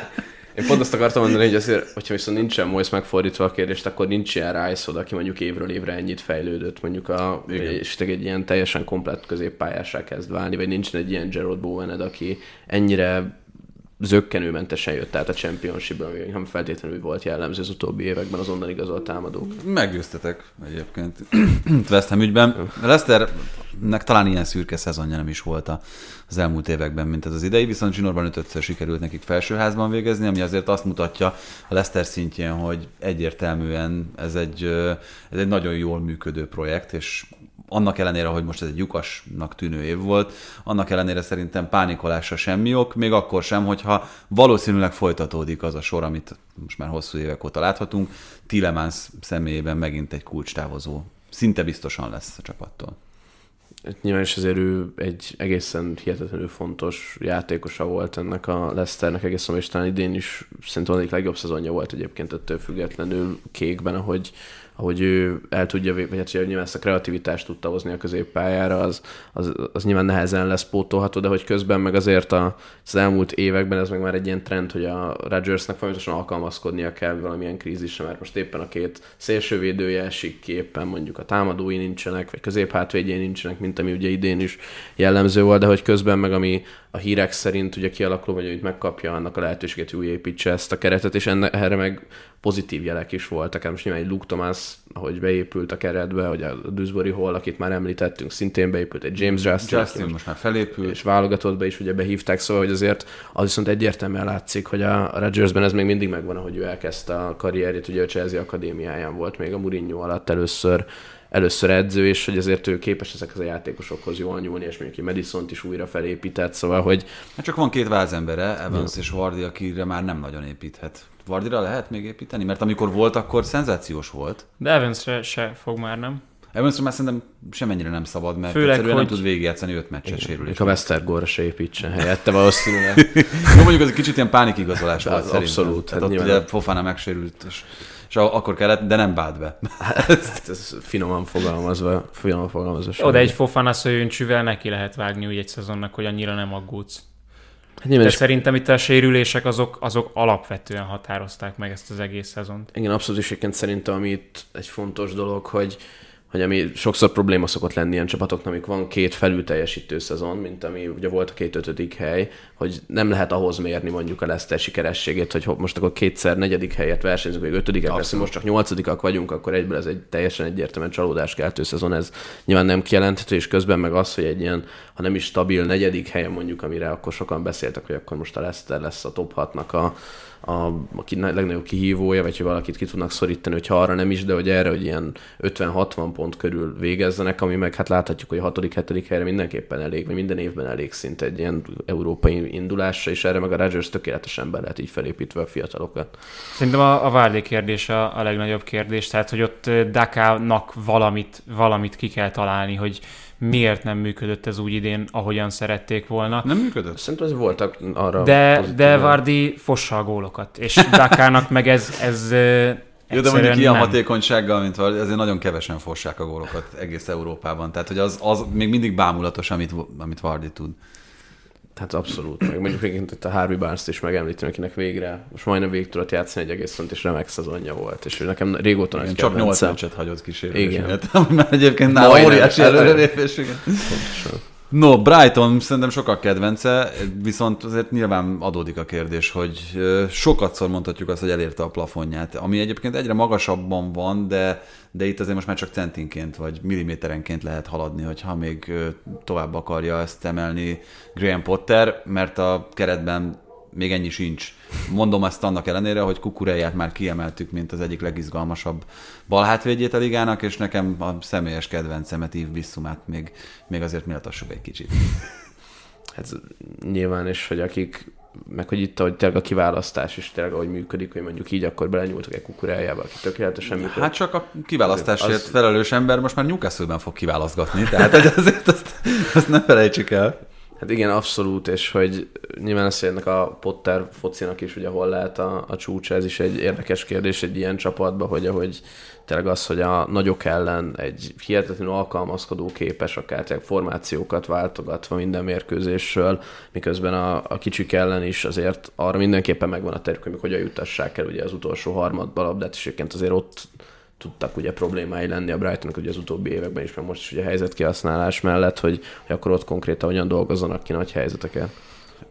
Én pont azt akartam mondani, hogy azért, hogyha viszont nincsen Moise megfordítva a kérdést, akkor nincs ilyen Rice aki mondjuk évről évre ennyit fejlődött, mondjuk a, és egy ilyen teljesen komplett középpályásra kezd válni, vagy nincsen egy ilyen Gerald Bowened, aki ennyire zöggenőmentesen jött át a championship ami nem feltétlenül volt jellemző az utóbbi években az onnan igazolt támadók. Meggyőztetek egyébként [clears throat] West Ham ügyben. Leicesternek talán ilyen szürke szezonja nem is volt az elmúlt években, mint ez az idei, viszont zsinórban ötötször sikerült nekik felsőházban végezni, ami azért azt mutatja a Leicester szintjén, hogy egyértelműen ez egy, ez egy nagyon jól működő projekt, és annak ellenére, hogy most ez egy lyukasnak tűnő év volt, annak ellenére szerintem pánikolásra semmi ok, még akkor sem, hogyha valószínűleg folytatódik az a sor, amit most már hosszú évek óta láthatunk, Tilemans személyében megint egy kulcstávozó. Szinte biztosan lesz a csapattól. Nyilván is azért ő egy egészen hihetetlenül fontos játékosa volt ennek a Leicesternek egészen, és talán idén is szerintem egyik legjobb szezonja volt egyébként ettől függetlenül kékben, ahogy, ahogy ő el tudja, vagy hát nyilván ezt a kreativitást tudta hozni a középpályára, az, az, az nyilván nehezen lesz pótolható, de hogy közben meg azért a, az elmúlt években ez meg már egy ilyen trend, hogy a Rodgersnek folyamatosan alkalmazkodnia kell valamilyen krízisre, mert most éppen a két szélsővédője esik ki, éppen mondjuk a támadói nincsenek, vagy középhátvédjei nincsenek, mint ami ugye idén is jellemző volt, de hogy közben meg ami a hírek szerint ugye kialakul, vagy hogy megkapja annak a lehetőséget, hogy újépítse ezt a keretet, és enne, erre meg pozitív jelek is voltak. Hát most nyilván egy Luke Thomas ahogy beépült a keretbe, hogy a Dewsbury Hall, akit már említettünk, szintén beépült egy James Justin, Justin most már felépült. és válogatottba is ugye behívták, szóval hogy azért az viszont egyértelműen látszik, hogy a Rodgersben ez még mindig megvan, ahogy ő elkezdte a karrierjét, ugye a Chelsea akadémiáján volt még a Mourinho alatt először, először edző, és hogy azért ő képes ezekhez a játékosokhoz jól nyúlni, és mondjuk madison is újra felépített, szóval hogy Hát csak van két vázembere, Evans és Vardy, akire már nem nagyon építhet. Vardira lehet még építeni? Mert amikor volt, akkor szenzációs volt. De Evansre se fog már, nem? Evansra már szerintem semennyire nem szabad, mert Főleg, egyszerűen hogy- nem tud végigjátszani öt meccset sérülés. a Westergore se építsen helyette valószínűleg. [laughs] Jó, mondjuk az egy kicsit ilyen pánikigazolás volt Az szerintem. abszolút, hát ott nyilván. ugye Fofana megsérült, és, és akkor kellett, de nem bált be. ez, ez finoman fogalmazva, finoman fogalmazva. Oda semmi. egy Fofana szőjöncsűvel neki lehet vágni úgy egy szezonnak, hogy annyira nem aggódsz. Hát De is szerintem itt a sérülések azok, azok alapvetően határozták meg ezt az egész szezont. Igen, abszolút is egyébként szerintem, ami itt egy fontos dolog, hogy, hogy ami sokszor probléma szokott lenni ilyen csapatoknak, amik van két felül teljesítő szezon, mint ami ugye volt a két ötödik hely, hogy nem lehet ahhoz mérni mondjuk a Leicester sikerességét, hogy ho- most akkor kétszer negyedik helyet versenyzünk, vagy ötödikek leszünk, most csak nyolcadikak vagyunk, akkor egyből ez egy teljesen egyértelműen csalódáskeltő szezon, ez nyilván nem kijelenthető, és közben meg az, hogy egy ilyen, ha nem is stabil negyedik helyen mondjuk, amire akkor sokan beszéltek, hogy akkor most a Leicester lesz a top 6-nak a, a, a legnagyobb kihívója, vagy hogy valakit ki tudnak szorítani, hogyha arra nem is, de hogy erre, hogy ilyen 50-60 pont körül végezzenek, ami meg hát láthatjuk, hogy a 6.-7. helyre mindenképpen elég, vagy minden évben elég szinte egy ilyen európai indulásra, és erre meg a Rodgers tökéletesen be lehet így felépítve a fiatalokat. Szerintem a, a Várdi kérdés a, a legnagyobb kérdés, tehát hogy ott ö, Dakának valamit, valamit ki kell találni, hogy miért nem működött ez úgy idén, ahogyan szerették volna. Nem működött? Szerintem ez voltak arra De, de Vardi fossa a gólokat, és Dakának meg ez, ez Jó, de mondjuk ilyen nem. hatékonysággal, mint Vardy, azért nagyon kevesen fossák a gólokat egész Európában. Tehát, hogy az, az még mindig bámulatos, amit, amit Vardy tud. Hát abszolút. Meg mondjuk még itt a Harvey Barnes-t is megemlítem, akinek végre most majdnem végig tudott játszani egy egész font, és remek szezonja volt. És ő nekem régóta nagy csak 8 kedvencem. meccset hagyott miatt, ami [laughs] már egyébként nála óriási Előre. előrelépés. No, Brighton szerintem sokak kedvence, viszont azért nyilván adódik a kérdés, hogy sokatszor mondhatjuk azt, hogy elérte a plafonját, ami egyébként egyre magasabban van, de, de itt azért most már csak centinként vagy milliméterenként lehet haladni, hogyha még tovább akarja ezt emelni Graham Potter, mert a keretben még ennyi sincs. Mondom ezt annak ellenére, hogy Kukureját már kiemeltük, mint az egyik legizgalmasabb balhátvédjét a ligának, és nekem a személyes kedvencemet, Yves Bissumát még, még azért méltassuk egy kicsit. Hát nyilván, és hogy akik, meg hogy itt, hogy tényleg a kiválasztás is tényleg ahogy működik, hogy mondjuk így akkor belenyúltak egy kukurájába, aki tökéletesen működik. Hát csak a kiválasztásért Az- felelős ember most már Newcastle-ben fog kiválaszgatni, tehát hogy azért azt, azt ne felejtsük el. Hát igen, abszolút, és hogy nyilván ennek a Potter focinak is ugye hol lehet a, a csúcsa, ez is egy érdekes kérdés egy ilyen csapatban, hogy ahogy tényleg az, hogy a nagyok ellen egy hihetetlenül alkalmazkodó képes, akár tényleg formációkat váltogatva minden mérkőzésről, miközben a, a kicsik ellen is azért arra mindenképpen megvan a terük, hogy hogyan jutassák el ugye az utolsó harmadba labdát, és egyébként azért ott tudtak ugye problémái lenni a Brightonnak ugye az utóbbi években is, meg most is ugye helyzet kihasználás mellett, hogy, hogy akkor ott konkrétan hogyan dolgozzanak ki nagy helyzeteket.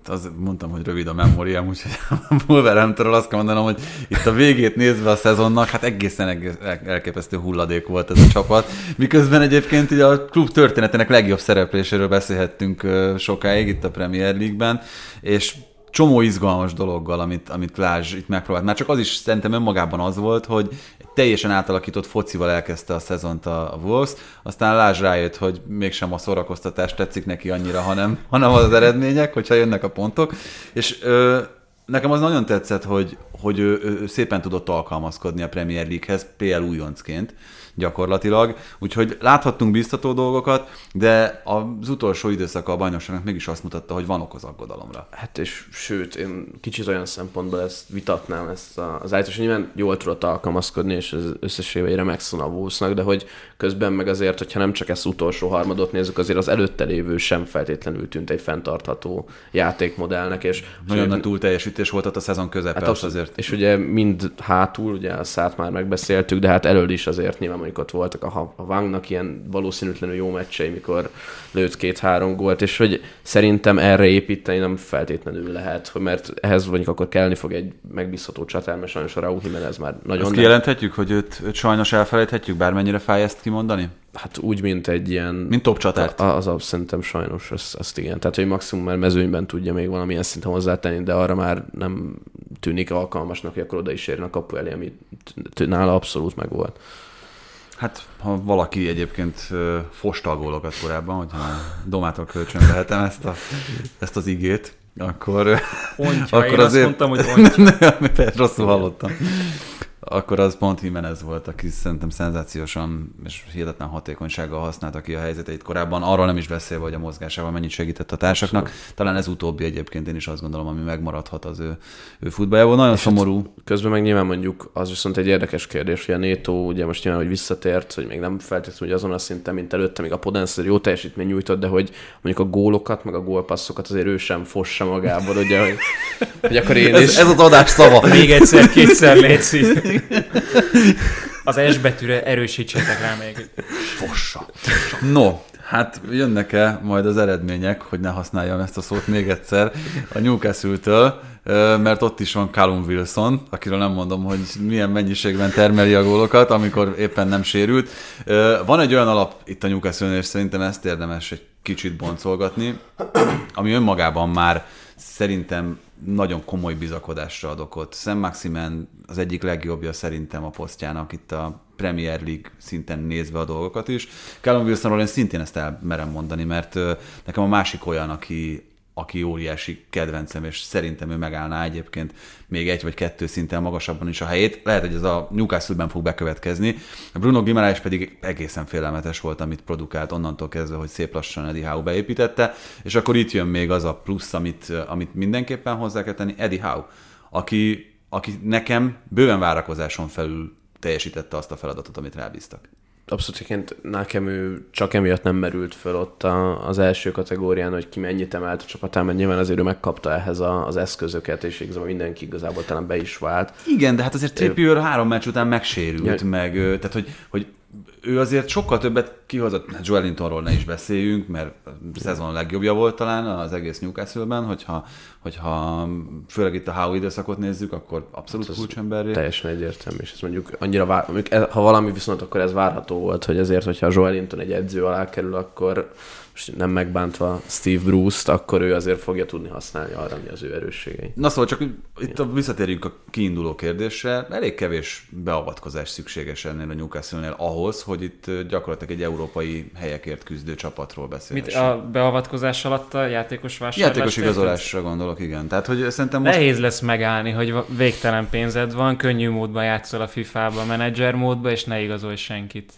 Az mondtam, hogy rövid a memóriám, úgyhogy a Wolverhamptonról azt kell mondanom, hogy itt a végét nézve a szezonnak, hát egészen egész el- elképesztő hulladék volt ez a csapat. Miközben egyébként ugye a klub történetének legjobb szerepléséről beszélhettünk sokáig itt a Premier League-ben, és csomó izgalmas dologgal, amit, amit Lázs itt megpróbált. Már csak az is szerintem önmagában az volt, hogy teljesen átalakított focival elkezdte a szezont a a Wolves, aztán Lázs rájött, hogy mégsem a szórakoztatás tetszik neki annyira, hanem, hanem az eredmények, hogyha jönnek a pontok. És ö, nekem az nagyon tetszett, hogy, hogy ő, ő, ő szépen tudott alkalmazkodni a Premier League-hez, PL újoncként gyakorlatilag. Úgyhogy láthattunk biztató dolgokat, de az utolsó időszaka a bajnokságnak mégis azt mutatta, hogy van okoz aggodalomra. Hát és sőt, én kicsit olyan szempontból ezt vitatnám, ezt az állítás, nyilván jól tudott alkalmazkodni, és ez összességében egy remek a Wolvesnak, de hogy közben meg azért, hogyha nem csak ezt utolsó harmadot nézzük, azért az előtte lévő sem feltétlenül tűnt egy fenntartható játékmodellnek, és Nagyon és nagy túlteljesítő teljesítés volt a szezon közepe, hát abszolút. azért. És ugye mind hátul, ugye a szát már megbeszéltük, de hát elől is azért nyilván mondjuk ott voltak a, a Wangnak ilyen valószínűtlenül jó meccsei, mikor lőtt két-három gólt, és hogy szerintem erre építeni nem feltétlenül lehet, mert ehhez mondjuk akkor kelleni fog egy megbízható csatár, mert sajnos a Raúl Jimenez már nagyon... Azt kijelenthetjük, hogy őt, őt sajnos elfelejthetjük, bármennyire fáj ezt kimondani? Hát úgy, mint egy ilyen... Mint top csatárt. Az, az szerintem sajnos, azt, azt igen. Tehát, hogy maximum már mezőnyben tudja még valamilyen szinten hozzátenni, de arra már nem tűnik alkalmasnak, hogy akkor oda is érjen a kapu elé, ami nála abszolút meg volt. Hát, ha valaki egyébként fosta a gólokat korábban, hogyha Domától kölcsön vehetem ezt, a, ezt az igét, akkor, Ontja, akkor én azért... azt mondtam, hogy ontja. [laughs] rosszul hallottam akkor az pont Jimenez volt, aki szerintem szenzációsan és hihetetlen hatékonysággal használta ki a helyzeteit korábban. Arról nem is beszélve, hogy a mozgásával mennyit segített a társaknak. Abszolút. Talán ez utóbbi egyébként én is azt gondolom, ami megmaradhat az ő, ő futballjából. Nagyon és szomorú. Hát közben meg nyilván mondjuk az viszont egy érdekes kérdés, hogy a Néto ugye most nyilván, hogy visszatért, hogy még nem feltétlenül azon a szinten, mint előtte, még a Podence jó teljesítmény nyújtott, de hogy mondjuk a gólokat, meg a gólpasszokat azért ő sem fossa magából, ugye, hogy, hogy akkor én ez, is... ez az adás szava. Még egyszer, kétszer létszik. [laughs] [laughs] Az S betűre erősítsétek rá még. Fossa. No, hát jönnek-e majd az eredmények, hogy ne használjam ezt a szót még egyszer a Newcastle-től, mert ott is van Callum Wilson, akiről nem mondom, hogy milyen mennyiségben termeli a gólokat, amikor éppen nem sérült. Van egy olyan alap itt a newcastle és szerintem ezt érdemes egy kicsit boncolgatni, ami önmagában már szerintem nagyon komoly bizakodásra adok ott. Sam Maximen az egyik legjobbja szerintem a posztjának itt a Premier League szinten nézve a dolgokat is. Callum Wilsonról én szintén ezt el merem mondani, mert nekem a másik olyan, aki, aki óriási kedvencem, és szerintem ő megállná egyébként még egy vagy kettő szinten magasabban is a helyét. Lehet, hogy ez a Newcastle-ben fog bekövetkezni. Bruno Gimarális pedig egészen félelmetes volt, amit produkált onnantól kezdve, hogy szép lassan Eddie Howe beépítette, és akkor itt jön még az a plusz, amit, amit mindenképpen hozzá kell tenni, Eddie Howe, aki, aki nekem bőven várakozáson felül teljesítette azt a feladatot, amit rábíztak abszolút nekem ő csak emiatt nem merült föl ott a, az első kategórián, hogy ki mennyit emelt a csapatán, mert nyilván azért ő megkapta ehhez a, az eszközöket, és igazából mindenki igazából talán be is vált. Igen, de hát azért Trippier három meccs után megsérült, ja. meg, tehát hogy, hogy ő azért sokkal többet kihozott, hát Joelintonról ne is beszéljünk, mert a szezon legjobbja volt talán az egész Newcastle-ben, hogyha, hogyha főleg itt a Howe időszakot nézzük, akkor abszolút hát kulcsemberré. Teljesen egyértelmű, és ez mondjuk annyira vár, mondjuk ha valami viszont, akkor ez várható volt, hogy ezért, hogyha Joelinton egy edző alá kerül, akkor most nem megbántva Steve Bruce-t, akkor ő azért fogja tudni használni arra, ami az ő erősségei. Na szóval csak itt a, visszatérjünk a kiinduló kérdésre. Elég kevés beavatkozás szükséges ennél a Newcastle-nél ahhoz, hogy itt gyakorlatilag egy európai helyekért küzdő csapatról beszélünk. Mit a beavatkozás alatt a játékos vásárlás? Játékos igazolásra gondolok, igen. Tehát, hogy szerintem most... Nehéz lesz megállni, hogy végtelen pénzed van, könnyű módban játszol a FIFA-ba, menedzser módba, és ne igazolj senkit.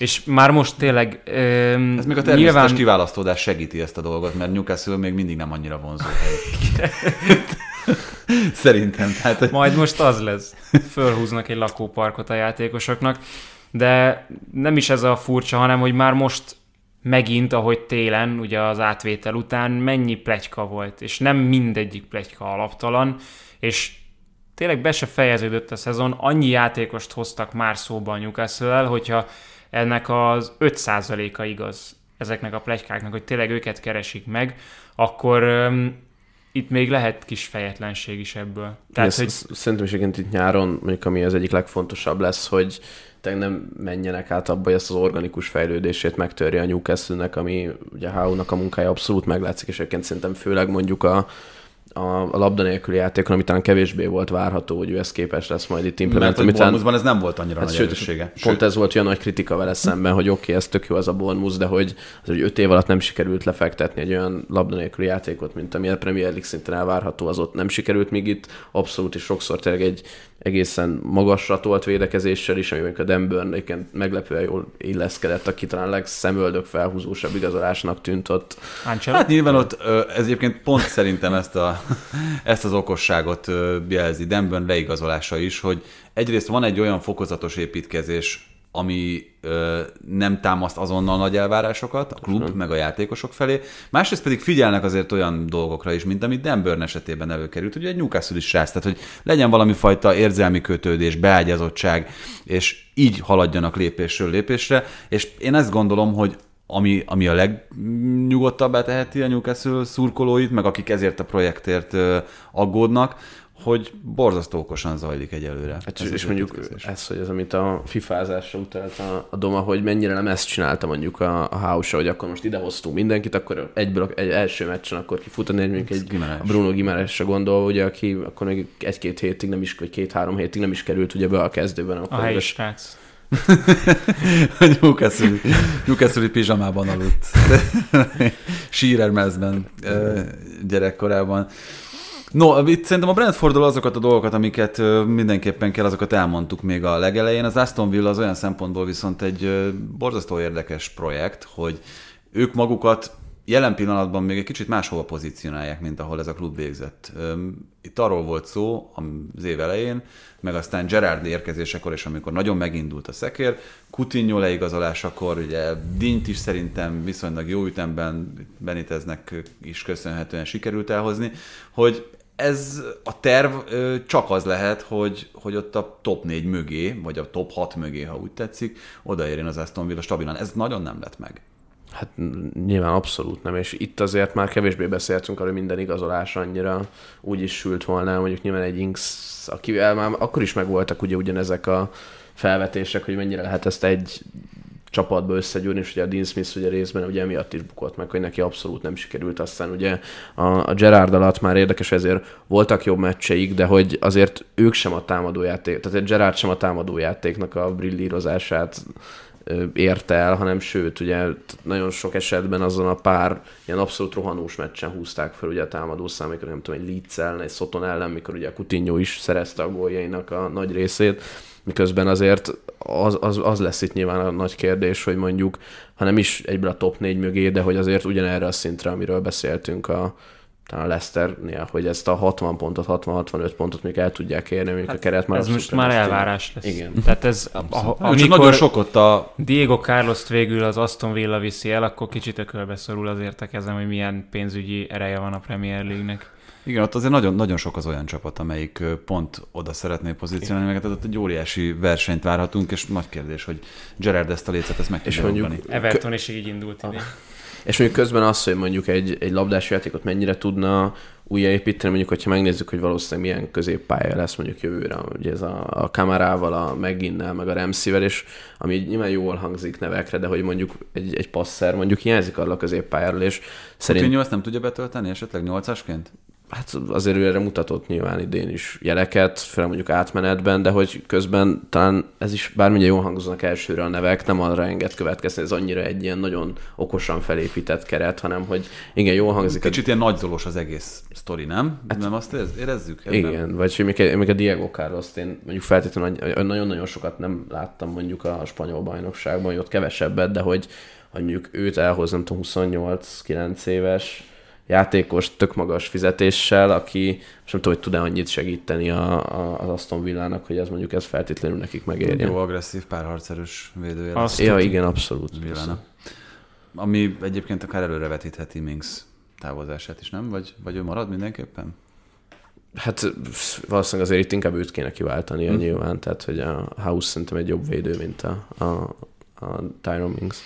És már most tényleg... Öm, Ez még a természetes nyilván... kiválasztódás segíti ezt a dolgot, mert Newcastle még mindig nem annyira vonzó hely. [laughs] Szerintem. Tehát, hogy... Majd most az lesz. Fölhúznak egy lakóparkot a játékosoknak. De nem is ez a furcsa, hanem hogy már most megint, ahogy télen, ugye az átvétel után mennyi plegyka volt, és nem mindegyik plegyka alaptalan, és tényleg be se fejeződött a szezon, annyi játékost hoztak már szóba a newcastle hogyha ennek az 5%-a igaz ezeknek a plegykáknak, hogy tényleg őket keresik meg, akkor um, itt még lehet kis fejetlenség is ebből. Tehát, hogy... Szerintem is egyébként itt nyáron, mondjuk ami az egyik legfontosabb lesz, hogy te nem menjenek át abba, hogy ezt az organikus fejlődését megtörje a Newcastle-nek, ami ugye Howe-nak a munkája abszolút meglátszik, és egyébként szerintem főleg mondjuk a, a, a labda nélküli játékon, ami talán kevésbé volt várható, hogy ő ezt képes lesz majd itt implementálni. Mert Bournemouthban ez nem volt annyira hát nagy sőt, erőssége. Pont sőt. ez volt olyan nagy kritika vele szemben, hogy oké, okay, ez tök jó az a Bournemouth, de hogy az, hogy öt év alatt nem sikerült lefektetni egy olyan labda nélküli játékot, mint ami a Premier League szinten elvárható, az ott nem sikerült, míg itt abszolút is sokszor tényleg egy egészen magasra tolt védekezéssel is, ami a egyébként meglepően jól illeszkedett, aki talán legszemöldök felhúzósabb igazolásnak tűnt ott. Hát nyilván ott ez egyébként pont szerintem ezt, a, [laughs] ezt az okosságot jelzi Denburn leigazolása is, hogy egyrészt van egy olyan fokozatos építkezés ami ö, nem támaszt azonnal nagy elvárásokat a klub meg a játékosok felé. Másrészt pedig figyelnek azért olyan dolgokra is, mint amit Dan Burn esetében előkerült, ugye egy Newcastle is srác, tehát hogy legyen valami fajta érzelmi kötődés, beágyazottság, és így haladjanak lépésről lépésre, és én ezt gondolom, hogy ami, ami a legnyugodtabbá teheti a Newcastle szurkolóit, meg akik ezért a projektért aggódnak, hogy borzasztó okosan zajlik egyelőre. Hát Ez és mondjuk ez, hogy az, amit a fifázásra utalt a, a Doma, hogy mennyire nem ezt csinálta mondjuk a, a house hogy akkor most idehoztunk mindenkit, akkor egyből egy első meccsen akkor kifutani, egy, mondjuk egy Gimenez. a Bruno Gimenezre gondol, ugye, aki akkor még egy-két hétig nem is, vagy két-három hétig nem is került ugye be a kezdőben. A Akkor helyi ez- srác. [laughs] A Newcastle, Newcastle pizsamában aludt. [laughs] Sírermezben gyerekkorában. No, itt szerintem a Brentfordról azokat a dolgokat, amiket mindenképpen kell, azokat elmondtuk még a legelején. Az Aston Villa az olyan szempontból viszont egy borzasztó érdekes projekt, hogy ők magukat jelen pillanatban még egy kicsit máshova pozícionálják, mint ahol ez a klub végzett. Itt arról volt szó az év elején, meg aztán Gerard érkezésekor, és amikor nagyon megindult a szekér, Coutinho leigazolásakor, ugye Dint is szerintem viszonylag jó ütemben Beniteznek is köszönhetően sikerült elhozni, hogy ez a terv csak az lehet, hogy, hogy ott a top 4 mögé, vagy a top 6 mögé, ha úgy tetszik, odaérjen az Aston Villa stabilan. Ez nagyon nem lett meg. Hát nyilván abszolút nem, és itt azért már kevésbé beszéltünk arról, minden igazolás annyira úgy is sült volna, mondjuk nyilván egy Inks, akivel már akkor is megvoltak ugye ugyanezek a felvetések, hogy mennyire lehet ezt egy csapatba összegyúrni, és ugye a Dean Smith ugye részben ugye emiatt is bukott meg, hogy neki abszolút nem sikerült, aztán ugye a, a Gerard alatt már érdekes, ezért voltak jobb meccseik, de hogy azért ők sem a támadójáték, tehát Gerard sem a támadójátéknak a brillírozását érte el, hanem sőt, ugye nagyon sok esetben azon a pár ilyen abszolút rohanós meccsen húzták fel ugye a támadó szám, amikor nem tudom, egy Leeds ellen, egy Soton ellen, mikor ugye a Coutinho is szerezte a góljainak a nagy részét, miközben azért az, az, az lesz itt nyilván a nagy kérdés, hogy mondjuk, ha nem is egyből a top 4 mögé, de hogy azért ugyanerre a szintre, amiről beszéltünk a, talán a Leicesternél, hogy ezt a 60 pontot, 60-65 pontot még el tudják érni, mondjuk hát a keret már Ez most már elvárás lesz. Igen. Tehát ez, a, a, Amikor... Nagyon sok ott a Diego carlos végül az Aston Villa viszi el, akkor kicsit ökölbe szorul azért a kezem, hogy milyen pénzügyi ereje van a Premier League-nek. Igen, ott azért nagyon, nagyon sok az olyan csapat, amelyik pont oda szeretné pozícionálni, meg tehát ott egy óriási versenyt várhatunk, és nagy kérdés, hogy Gerard ezt a lécet, ezt meg És tudja mondjuk-. Everton is így indult idén. És mondjuk közben az, hogy mondjuk egy, egy labdás játékot mennyire tudna újjáépíteni, mondjuk, hogyha megnézzük, hogy valószínűleg milyen középpálya lesz mondjuk jövőre, ugye ez a, a kamerával, a Meginnel, meg a Ramsey-vel, és ami nyilván jól hangzik nevekre, de hogy mondjuk egy, egy passzer mondjuk hiányzik arra a középpályáról, és szerint Coutinho ezt nem tudja betölteni esetleg nyolcasként? Hát azért ő erre mutatott nyilván idén is jeleket, főleg mondjuk átmenetben, de hogy közben talán ez is bármilyen jól hangoznak elsőre a nevek, nem arra enged következni, ez annyira egy ilyen nagyon okosan felépített keret, hanem hogy igen, jól hangzik. a- Kicsit ilyen nagyzolos az egész sztori, nem? Hát, nem azt érez, érezzük? ebben? Igen, vagy hogy még, még a Diego carlos én mondjuk feltétlenül nagyon-nagyon sokat nem láttam mondjuk a spanyol bajnokságban, hogy ott kevesebbet, de hogy, hogy mondjuk őt elhoz, nem tudom, 28-9 éves játékos, tök magas fizetéssel, aki most nem tudom, hogy tud-e annyit segíteni a, a, az Aston Villának, hogy ez mondjuk ez feltétlenül nekik megérjen. Jó, agresszív, párharcerős védője. Azt- Ja, igen, abszolút. Villana. Ami egyébként akár előrevetítheti Minks távozását is, nem? Vagy, vagy ő marad mindenképpen? Hát valószínűleg azért itt inkább őt kéne kiváltania hmm. nyilván, tehát hogy a House szerintem egy jobb védő, mint a, a, a Tyron Mings.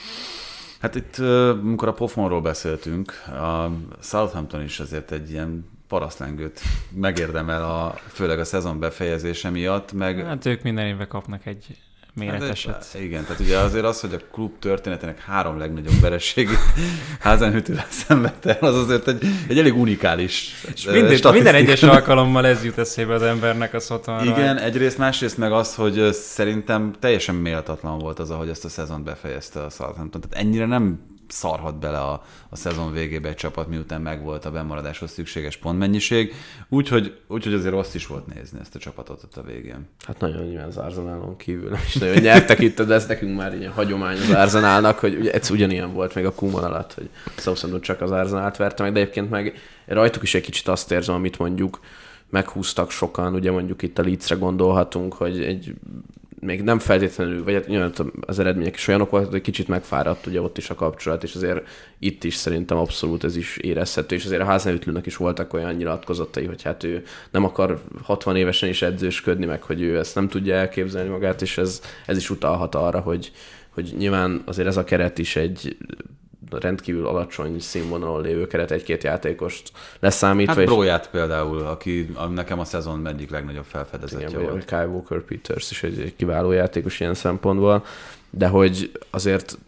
Hát itt, amikor a pofonról beszéltünk, a Southampton is azért egy ilyen parasztlengőt megérdemel, a, főleg a szezon befejezése miatt, meg Hát ők minden évben kapnak egy méreteset. Hát, igen, tehát ugye azért az, hogy a klub történetének három legnagyobb vereségét [laughs] házánhűtővel szenvedte el, az azért egy, egy elég unikális És minden, minden egyes alkalommal ez jut eszébe az embernek a szotonra. Igen, egyrészt, másrészt meg az, hogy szerintem teljesen méltatlan volt az, ahogy ezt a szezont befejezte a Southampton. Tehát ennyire nem szarhat bele a, a szezon végébe egy csapat, miután megvolt a bemaradáshoz szükséges pontmennyiség. Úgyhogy, úgyhogy azért rossz is volt nézni ezt a csapatot ott a végén. Hát nagyon nyilván az Arzenálon kívül nem is nagyon nyertek itt, de ez nekünk már ilyen hagyomány az Arzenálnak, hogy ugye ez ugyanilyen volt még a Kuman alatt, hogy Southampton csak az Arzenált verte meg, de egyébként meg rajtuk is egy kicsit azt érzem, amit mondjuk meghúztak sokan, ugye mondjuk itt a Leedsre gondolhatunk, hogy egy még nem feltétlenül, vagy hát nyilván az eredmények is olyanok voltak, hogy kicsit megfáradt ugye ott is a kapcsolat, és azért itt is szerintem abszolút ez is érezhető, és azért a háznevütlőnek is voltak olyan nyilatkozatai, hogy hát ő nem akar 60 évesen is edzősködni, meg hogy ő ezt nem tudja elképzelni magát, és ez, ez is utalhat arra, hogy, hogy nyilván azért ez a keret is egy rendkívül alacsony színvonalon lévő keret egy-két játékost leszámítva. Hát Bróját például, aki nekem a szezon egyik legnagyobb felfedezetje igen, volt. Kyle Walker Peters is egy, egy kiváló játékos ilyen szempontból, de hogy azért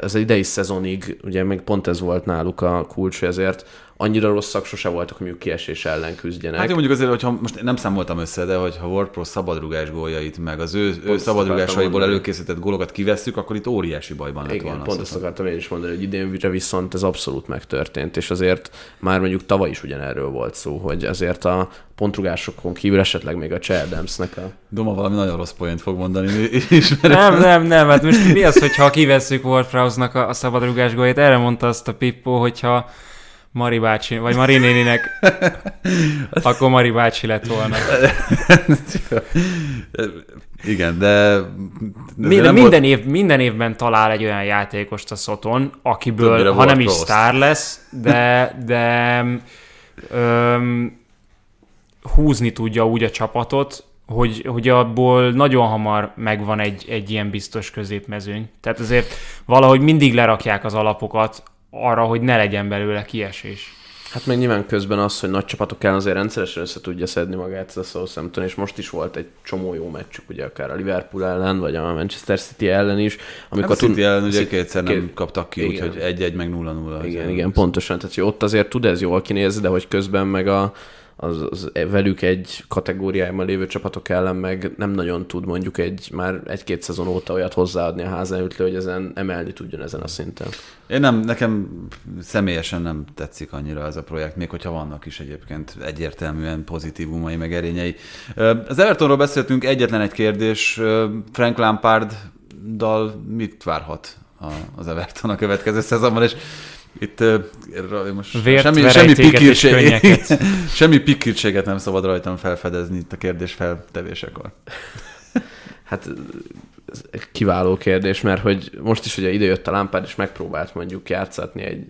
ez egy idei szezonig, ugye még pont ez volt náluk a kulcs, ezért annyira rosszak sose voltak, hogy mondjuk kiesés ellen küzdjenek. Hát én mondjuk azért, hogyha most nem számoltam össze, de hogyha WordPro szabadrugás góljait, meg az ő, ő szabadrugásaiból előkészített gólokat kivesszük, akkor itt óriási bajban lett Igen, volna. pont ezt akartam én is mondani, hogy idénre viszont ez abszolút megtörtént, és azért már mondjuk tavaly is ugyanerről volt szó, hogy azért a pontrugásokon kívül esetleg még a Cseldemsznek a... Doma valami nagyon rossz poént fog mondani. [laughs] Nem, nem, nem, hát most mi az, hogyha kivesszük WordPress-nak a, a szabadrugás gólját? Erre mondta azt a Pippo, hogyha Mari bácsi, vagy Mari néninek, [laughs] akkor Mari bácsi lett volna. [laughs] Igen, de... de minden, minden, év, minden évben talál egy olyan játékost a szoton, akiből, Többire ha nem is sztár lesz, de, de öm, húzni tudja úgy a csapatot, hogy, hogy abból nagyon hamar megvan egy, egy ilyen biztos középmezőny. Tehát azért valahogy mindig lerakják az alapokat arra, hogy ne legyen belőle kiesés. Hát meg nyilván közben az, hogy nagy csapatok ellen azért rendszeresen össze tudja szedni magát ez a Southampton, és most is volt egy csomó jó meccsük, ugye akár a Liverpool ellen, vagy a Manchester City ellen is. Amikor hát a City ellen ugye kétszer nem két, kaptak ki, úgyhogy egy-egy meg 0-0. Igen, igen, pontosan. Tehát hogy ott azért tud ez jól kinézni, de hogy közben meg a, az, az velük egy kategóriában lévő csapatok ellen meg nem nagyon tud mondjuk egy már egy-két szezon óta olyat hozzáadni a házáütlő, hogy ezen emelni tudjon ezen a szinten. Én nem, nekem személyesen nem tetszik annyira ez a projekt, még hogyha vannak is egyébként egyértelműen pozitívumai, meg erényei. Az Evertonról beszéltünk, egyetlen egy kérdés, Frank Lampard dal mit várhat az Everton a következő szezonban, és itt uh, most Vért, semmi, semmi, pikírtség, [laughs] semmi pikírtséget nem szabad rajtam felfedezni itt a kérdés feltevésekor. [laughs] hát kiváló kérdés, mert hogy most is ugye idejött a lámpád, és megpróbált mondjuk játszatni egy,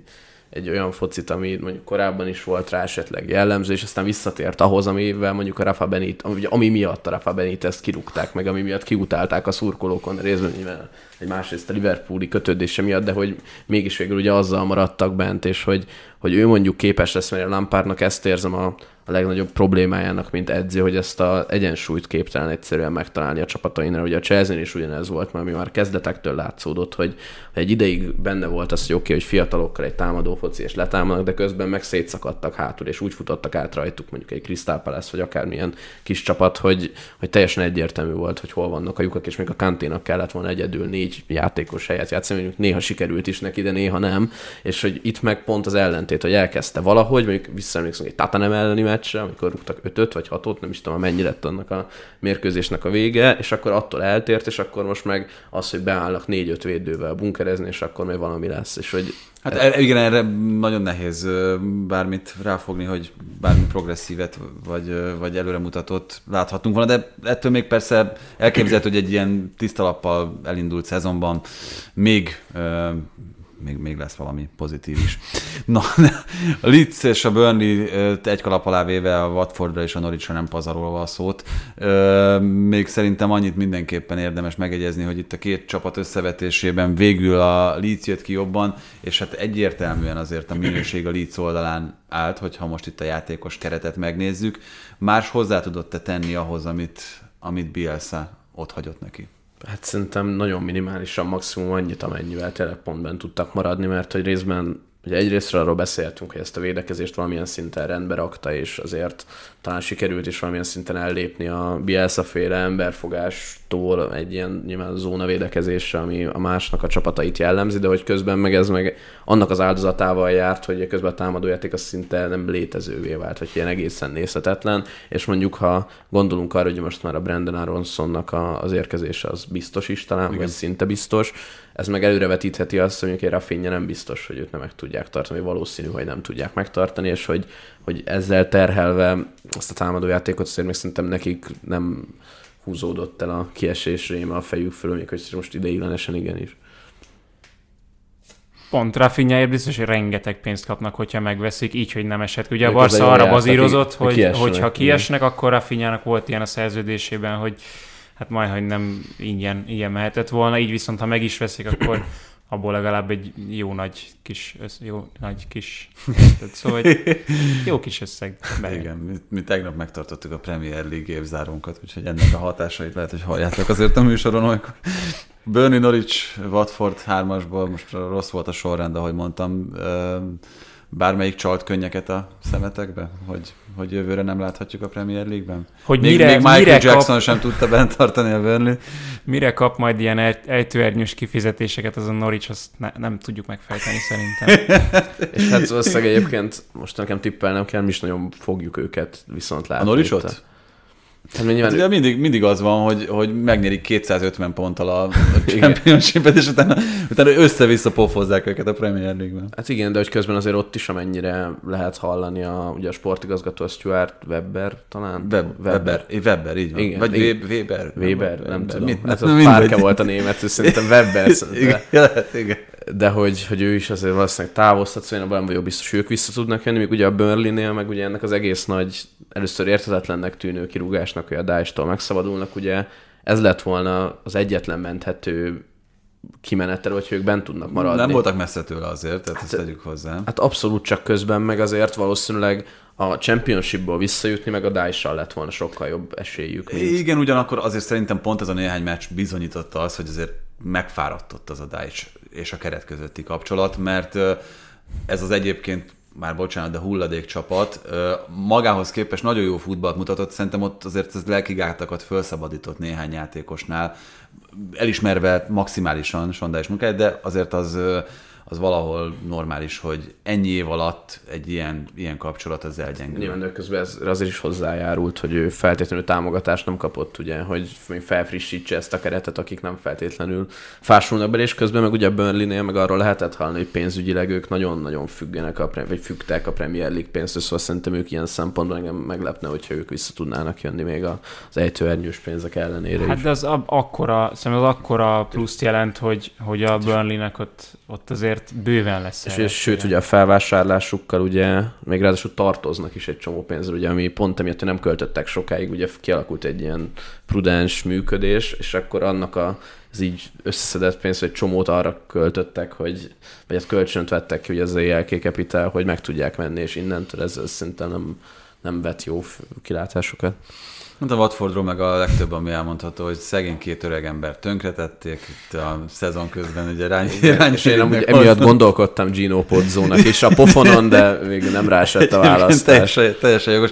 egy olyan focit, ami mondjuk korábban is volt rá esetleg jellemző, és aztán visszatért ahhoz, amivel mondjuk a Rafa Benit, ami, ami miatt a Rafa Benit ezt kirúgták, meg ami miatt kiutálták a szurkolókon részben nyilván egy másrészt a Liverpooli kötődése miatt, de hogy mégis végül ugye azzal maradtak bent, és hogy, hogy ő mondjuk képes lesz, mert a Lampardnak ezt érzem a, a legnagyobb problémájának, mint edző, hogy ezt a egyensúlyt képtelen egyszerűen megtalálni a csapatainra. Ugye a Chelsea is ugyanez volt, mert mi már kezdetektől látszódott, hogy egy ideig benne volt az, hogy oké, okay, hogy fiatalokkal egy támadó foci és letámadnak, de közben meg szétszakadtak hátul, és úgy futottak át rajtuk mondjuk egy Crystal Palace, vagy akármilyen kis csapat, hogy, hogy teljesen egyértelmű volt, hogy hol vannak a lyukak, és még a kanténak kellett volna egyedül négy játékos helyet játszani, mondjuk néha sikerült is neki, de néha nem, és hogy itt meg pont az ellentét, hogy elkezdte valahogy, mondjuk visszaemlékszünk egy Tatanem elleni meccsre, amikor rúgtak ötöt vagy hatot, nem is tudom, mennyi lett annak a mérkőzésnek a vége, és akkor attól eltért, és akkor most meg az, hogy beállnak négy-öt védővel bunkerezni, és akkor még valami lesz, és hogy Hát e, igen, erre nagyon nehéz bármit ráfogni, hogy bármi progresszívet vagy, vagy előremutatót láthatunk volna, de ettől még persze elképzelhető, hogy egy ilyen tisztalappal elindult szezonban még még, még lesz valami pozitív is. [laughs] Na, a Leeds és a Burnley egy kalap alá véve a Watfordra és a Norwichra nem pazarolva a szót. Még szerintem annyit mindenképpen érdemes megegyezni, hogy itt a két csapat összevetésében végül a Leeds jött ki jobban, és hát egyértelműen azért a minőség a Leeds oldalán állt, hogyha most itt a játékos keretet megnézzük. Más hozzá tudott-e tenni ahhoz, amit, amit Bielsa ott hagyott neki? Hát szerintem nagyon minimálisan, maximum annyit, amennyivel tényleg pontben tudtak maradni, mert hogy részben Ugye egyrészt arról beszéltünk, hogy ezt a védekezést valamilyen szinten rendbe rakta, és azért talán sikerült is valamilyen szinten ellépni a Bielsa féle emberfogástól egy ilyen nyilván zóna védekezésre, ami a másnak a csapatait jellemzi, de hogy közben meg ez meg annak az áldozatával járt, hogy közben a támadójáték az szinte nem létezővé vált, vagy ilyen egészen nézhetetlen, és mondjuk ha gondolunk arra, hogy most már a Brandon Aronsonnak az érkezése az biztos is talán, Igen. vagy szinte biztos, ez meg előrevetítheti azt, hogy mondjuk Rafinha nem biztos, hogy őt nem meg tudják tartani, valószínű, hogy nem tudják megtartani, és hogy, hogy ezzel terhelve azt a támadójátékot azért még szerintem nekik nem húzódott el a kiesés réme a fejük fölül, még hogy most ideiglenesen igenis. Pont Rafinhaért biztos, hogy rengeteg pénzt kapnak, hogyha megveszik, így, hogy nem esett. Ugye a Barca arra bazírozott, hogy kiessenek, hogyha kiesnek, akkor Rafinhának volt ilyen a szerződésében, hogy hát majd, hogy nem ingyen, ilyen mehetett volna, így viszont ha meg is veszik, akkor abból legalább egy jó nagy kis, össz, jó nagy kis, szóval egy [laughs] jó kis összeg. bejön. Igen, mi, mi tegnap megtartottuk a Premier League évzárónkat, úgyhogy ennek a hatásait lehet, hogy halljátok azért a műsoron, amikor Burnley Norwich Watford hármasból, most rossz volt a sorrend, ahogy mondtam, bármelyik csalt könnyeket a szemetekbe, hogy, hogy jövőre nem láthatjuk a Premier League-ben? Hogy még, mire, még Michael mire, Jackson kap, sem tudta bent tartani a Burnley. mire kap majd ilyen ej- ejtőernyős kifizetéseket az a Norwich, azt ne, nem tudjuk megfejteni szerintem. [laughs] És hát valószínűleg egyébként most nekem tippelnem kell, mi is nagyon fogjuk őket viszont A látni. Norwichot? Hát nyilván ugye mindig, mindig az van, hogy, hogy megnyerik 250 ponttal a, [laughs] a championship és utána, utána össze-vissza pofozzák őket a Premier League-ben. Hát igen, de hogy közben azért ott is amennyire lehet hallani a, ugye a sportigazgató a Stuart Webber talán? Web, Weber, Weber, így van. Igen, Vagy igen. Weber, Weber. Weber, nem tudom. Mit, hát [laughs] nem, mindegy. Párke volt a német, és szerintem Webber. [laughs] Igen, De, lehet, igen. de hogy, hogy ő is azért valószínűleg távoztat, szóval én abban nem vagyok biztos, hogy ők vissza tudnak jönni, míg ugye a Burnley-nél, meg ugye ennek az egész nagy, először érthetetlennek tűnő kirúgásnak, hogy a Daesh-tól megszabadulnak, ugye ez lett volna az egyetlen menthető kimenetel, hogy ők bent tudnak maradni. Nem voltak messze tőle azért, tehát ezt tegyük hozzá. Hát abszolút csak közben, meg azért valószínűleg a Championshipból visszajutni, meg a Daesh-sal lett volna sokkal jobb esélyük. Mint... Igen, ugyanakkor azért szerintem pont ez a néhány meccs bizonyította azt, hogy azért megfáradtott az a Daesh és a keret közötti kapcsolat, mert ez az egyébként már bocsánat, de hulladék csapat, magához képest nagyon jó futballt mutatott, szerintem ott azért ez lelkigátakat felszabadított néhány játékosnál, elismerve maximálisan Sondás munkáját, de azért az, az valahol normális, hogy ennyi év alatt egy ilyen, ilyen kapcsolat az elgyengül. Nyilván de közben ez azért is hozzájárult, hogy ő feltétlenül támogatást nem kapott, ugye, hogy még felfrissítse ezt a keretet, akik nem feltétlenül fásulnak bele, és közben meg ugye a Burnley-nél meg arról lehetett hallani, hogy pénzügyileg ők nagyon-nagyon függenek, a, vagy függtek a Premier League pénztől, szóval szerintem ők ilyen szempontból engem meglepne, hogyha ők vissza tudnának jönni még a- az ejtőernyős pénzek ellenére Hát is. de az ab, akkora, szerintem az akkora pluszt jelent, hogy, hogy a Burnley-nek ott, ott azért bőven lesz. És, és sőt, ugye a felvásárlásukkal ugye még ráadásul tartoznak is egy csomó pénzre, ugye, ami pont emiatt hogy nem költöttek sokáig, ugye kialakult egy ilyen prudens működés, és akkor annak a, az így összeszedett pénz, egy csomót arra költöttek, hogy, vagy hát kölcsönt vettek ki, ugye az ELK Capital, hogy meg tudják venni, és innentől ez, ez szerintem nem, nem vet jó kilátásokat. Hát a Watfordról meg a legtöbb, ami elmondható, hogy szegény két öreg ember tönkretették itt a szezon közben, ugye rány, rány És én amúgy emiatt gondolkodtam Gino Pozzónak is a pofonon, de még nem rásett a választás. Teljesen, teljesen jogos.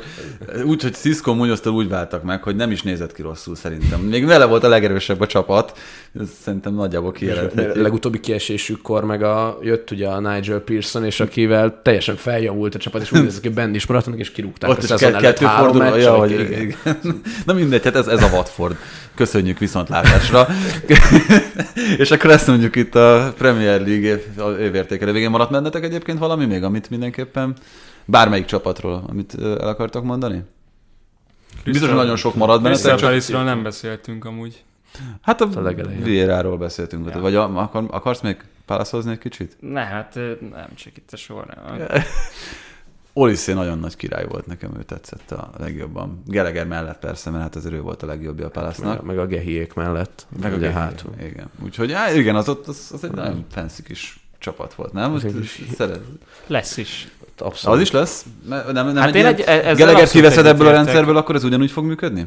Úgy, hogy Cisco Munyoztól úgy váltak meg, hogy nem is nézett ki rosszul szerintem. Még vele volt a legerősebb a csapat. Ez szerintem nagyjából A kijelenthető. legutóbbi kiesésükkor meg a, jött ugye a Nigel Pearson, és akivel teljesen feljavult a csapat, és úgy nézett, hogy benn is maradtak, és kirúgták Ott a szezon ke- előtt kettő három forduló. meccs, Ja, vagy igen. igen. [laughs] Na mindegy, hát ez, ez a Watford. Köszönjük viszontlátásra. [laughs] és akkor ezt mondjuk itt a Premier League évértékelő végén maradt bennetek egyébként valami még, amit mindenképpen bármelyik csapatról, amit el akartok mondani? Biztos, hogy nagyon sok maradt bennetek, Crystal csak Palace-ról nem beszéltünk amúgy. Hát a, a legelején. Vieira-ról beszéltünk. Ja. Vagy a, akar, akarsz még pálaszozni egy kicsit? Ne, hát nem, csak itt a sor. Nem. [laughs] Oliszé nagyon nagy király volt nekem, ő tetszett a legjobban. Gallagher mellett persze, mert hát azért ő volt a legjobbja a Palace-nak. Meg, meg a Gehiék mellett. Meg ugye a hátul. Igen. Úgyhogy á, igen, az, ott, az, az egy nagyon fancy kis csapat volt, nem? Most szeret. Lesz is. Abszolút. Az is lesz? Nem, nem, Hát egy egy- ezzel Gallagher abszolút kiveszed ebből a rendszerből, akkor ez ugyanúgy fog működni?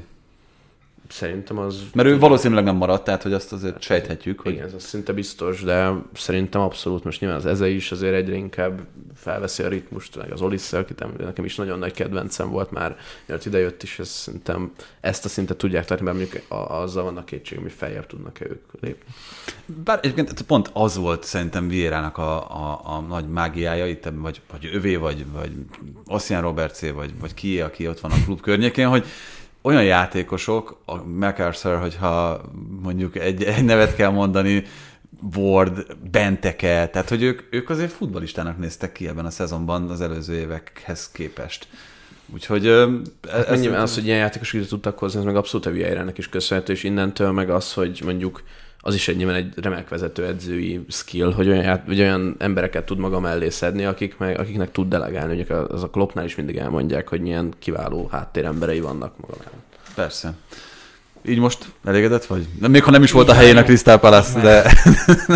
Szerintem az... Mert ő valószínűleg nem maradt, tehát hogy azt azért sejthetjük, hogy Igen, ez az szinte biztos, de szerintem abszolút most nyilván az Eze is azért egyre inkább felveszi a ritmust, meg az Olisse, akit em- nekem is nagyon nagy kedvencem volt már, mielőtt idejött is, ez szerintem ezt a szintet tudják tartani, mert mondjuk azzal vannak kétségem, hogy feljebb tudnak-e ők lépni. Bár egyébként pont az volt szerintem Vierának a, a, a nagy mágiája itt, vagy, vagy övé, vagy, vagy Ossian Robertsé, vagy, vagy ki, aki ott van a klub környékén, hogy olyan játékosok, a MacArthur, hogyha mondjuk egy, egy nevet kell mondani, Ward, Benteke, tehát hogy ők, ők azért futbalistának néztek ki ebben a szezonban az előző évekhez képest. Úgyhogy ö, Hát ez, nyilván az, hogy ilyen játékosok ide tudtak hozni, ez meg abszolút a Vieira-nek is köszönhető, és innentől meg az, hogy mondjuk az is egy nyilván egy remek vezető edzői skill, hogy olyan, ját- hogy olyan embereket tud maga mellé szedni, akik meg, akiknek tud delegálni. Mondjuk az a Kloppnál is mindig elmondják, hogy milyen kiváló háttéremberei vannak maga mellett. Persze. Így most elégedett vagy? Még ha nem is volt a helyén a Crystal Palace, de...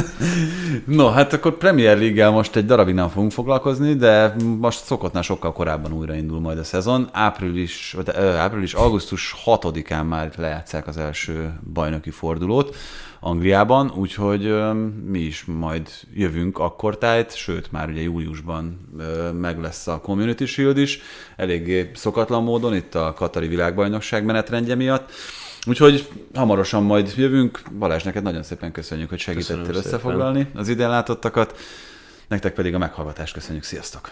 [laughs] no, hát akkor Premier League-gel most egy darabig nem fogunk foglalkozni, de most szokottnál sokkal korábban újraindul majd a szezon. Április, vagy, április, augusztus 6-án már lejátszák az első bajnoki fordulót Angliában, úgyhogy mi is majd jövünk akkor tájt, sőt már ugye júliusban meg lesz a Community Shield is, eléggé szokatlan módon itt a Katari világbajnokság menetrendje miatt. Úgyhogy hamarosan majd jövünk. Balázs, neked nagyon szépen köszönjük, hogy segítettél Köszönöm szépen. összefoglalni az ide látottakat. Nektek pedig a meghallgatást köszönjük. Sziasztok!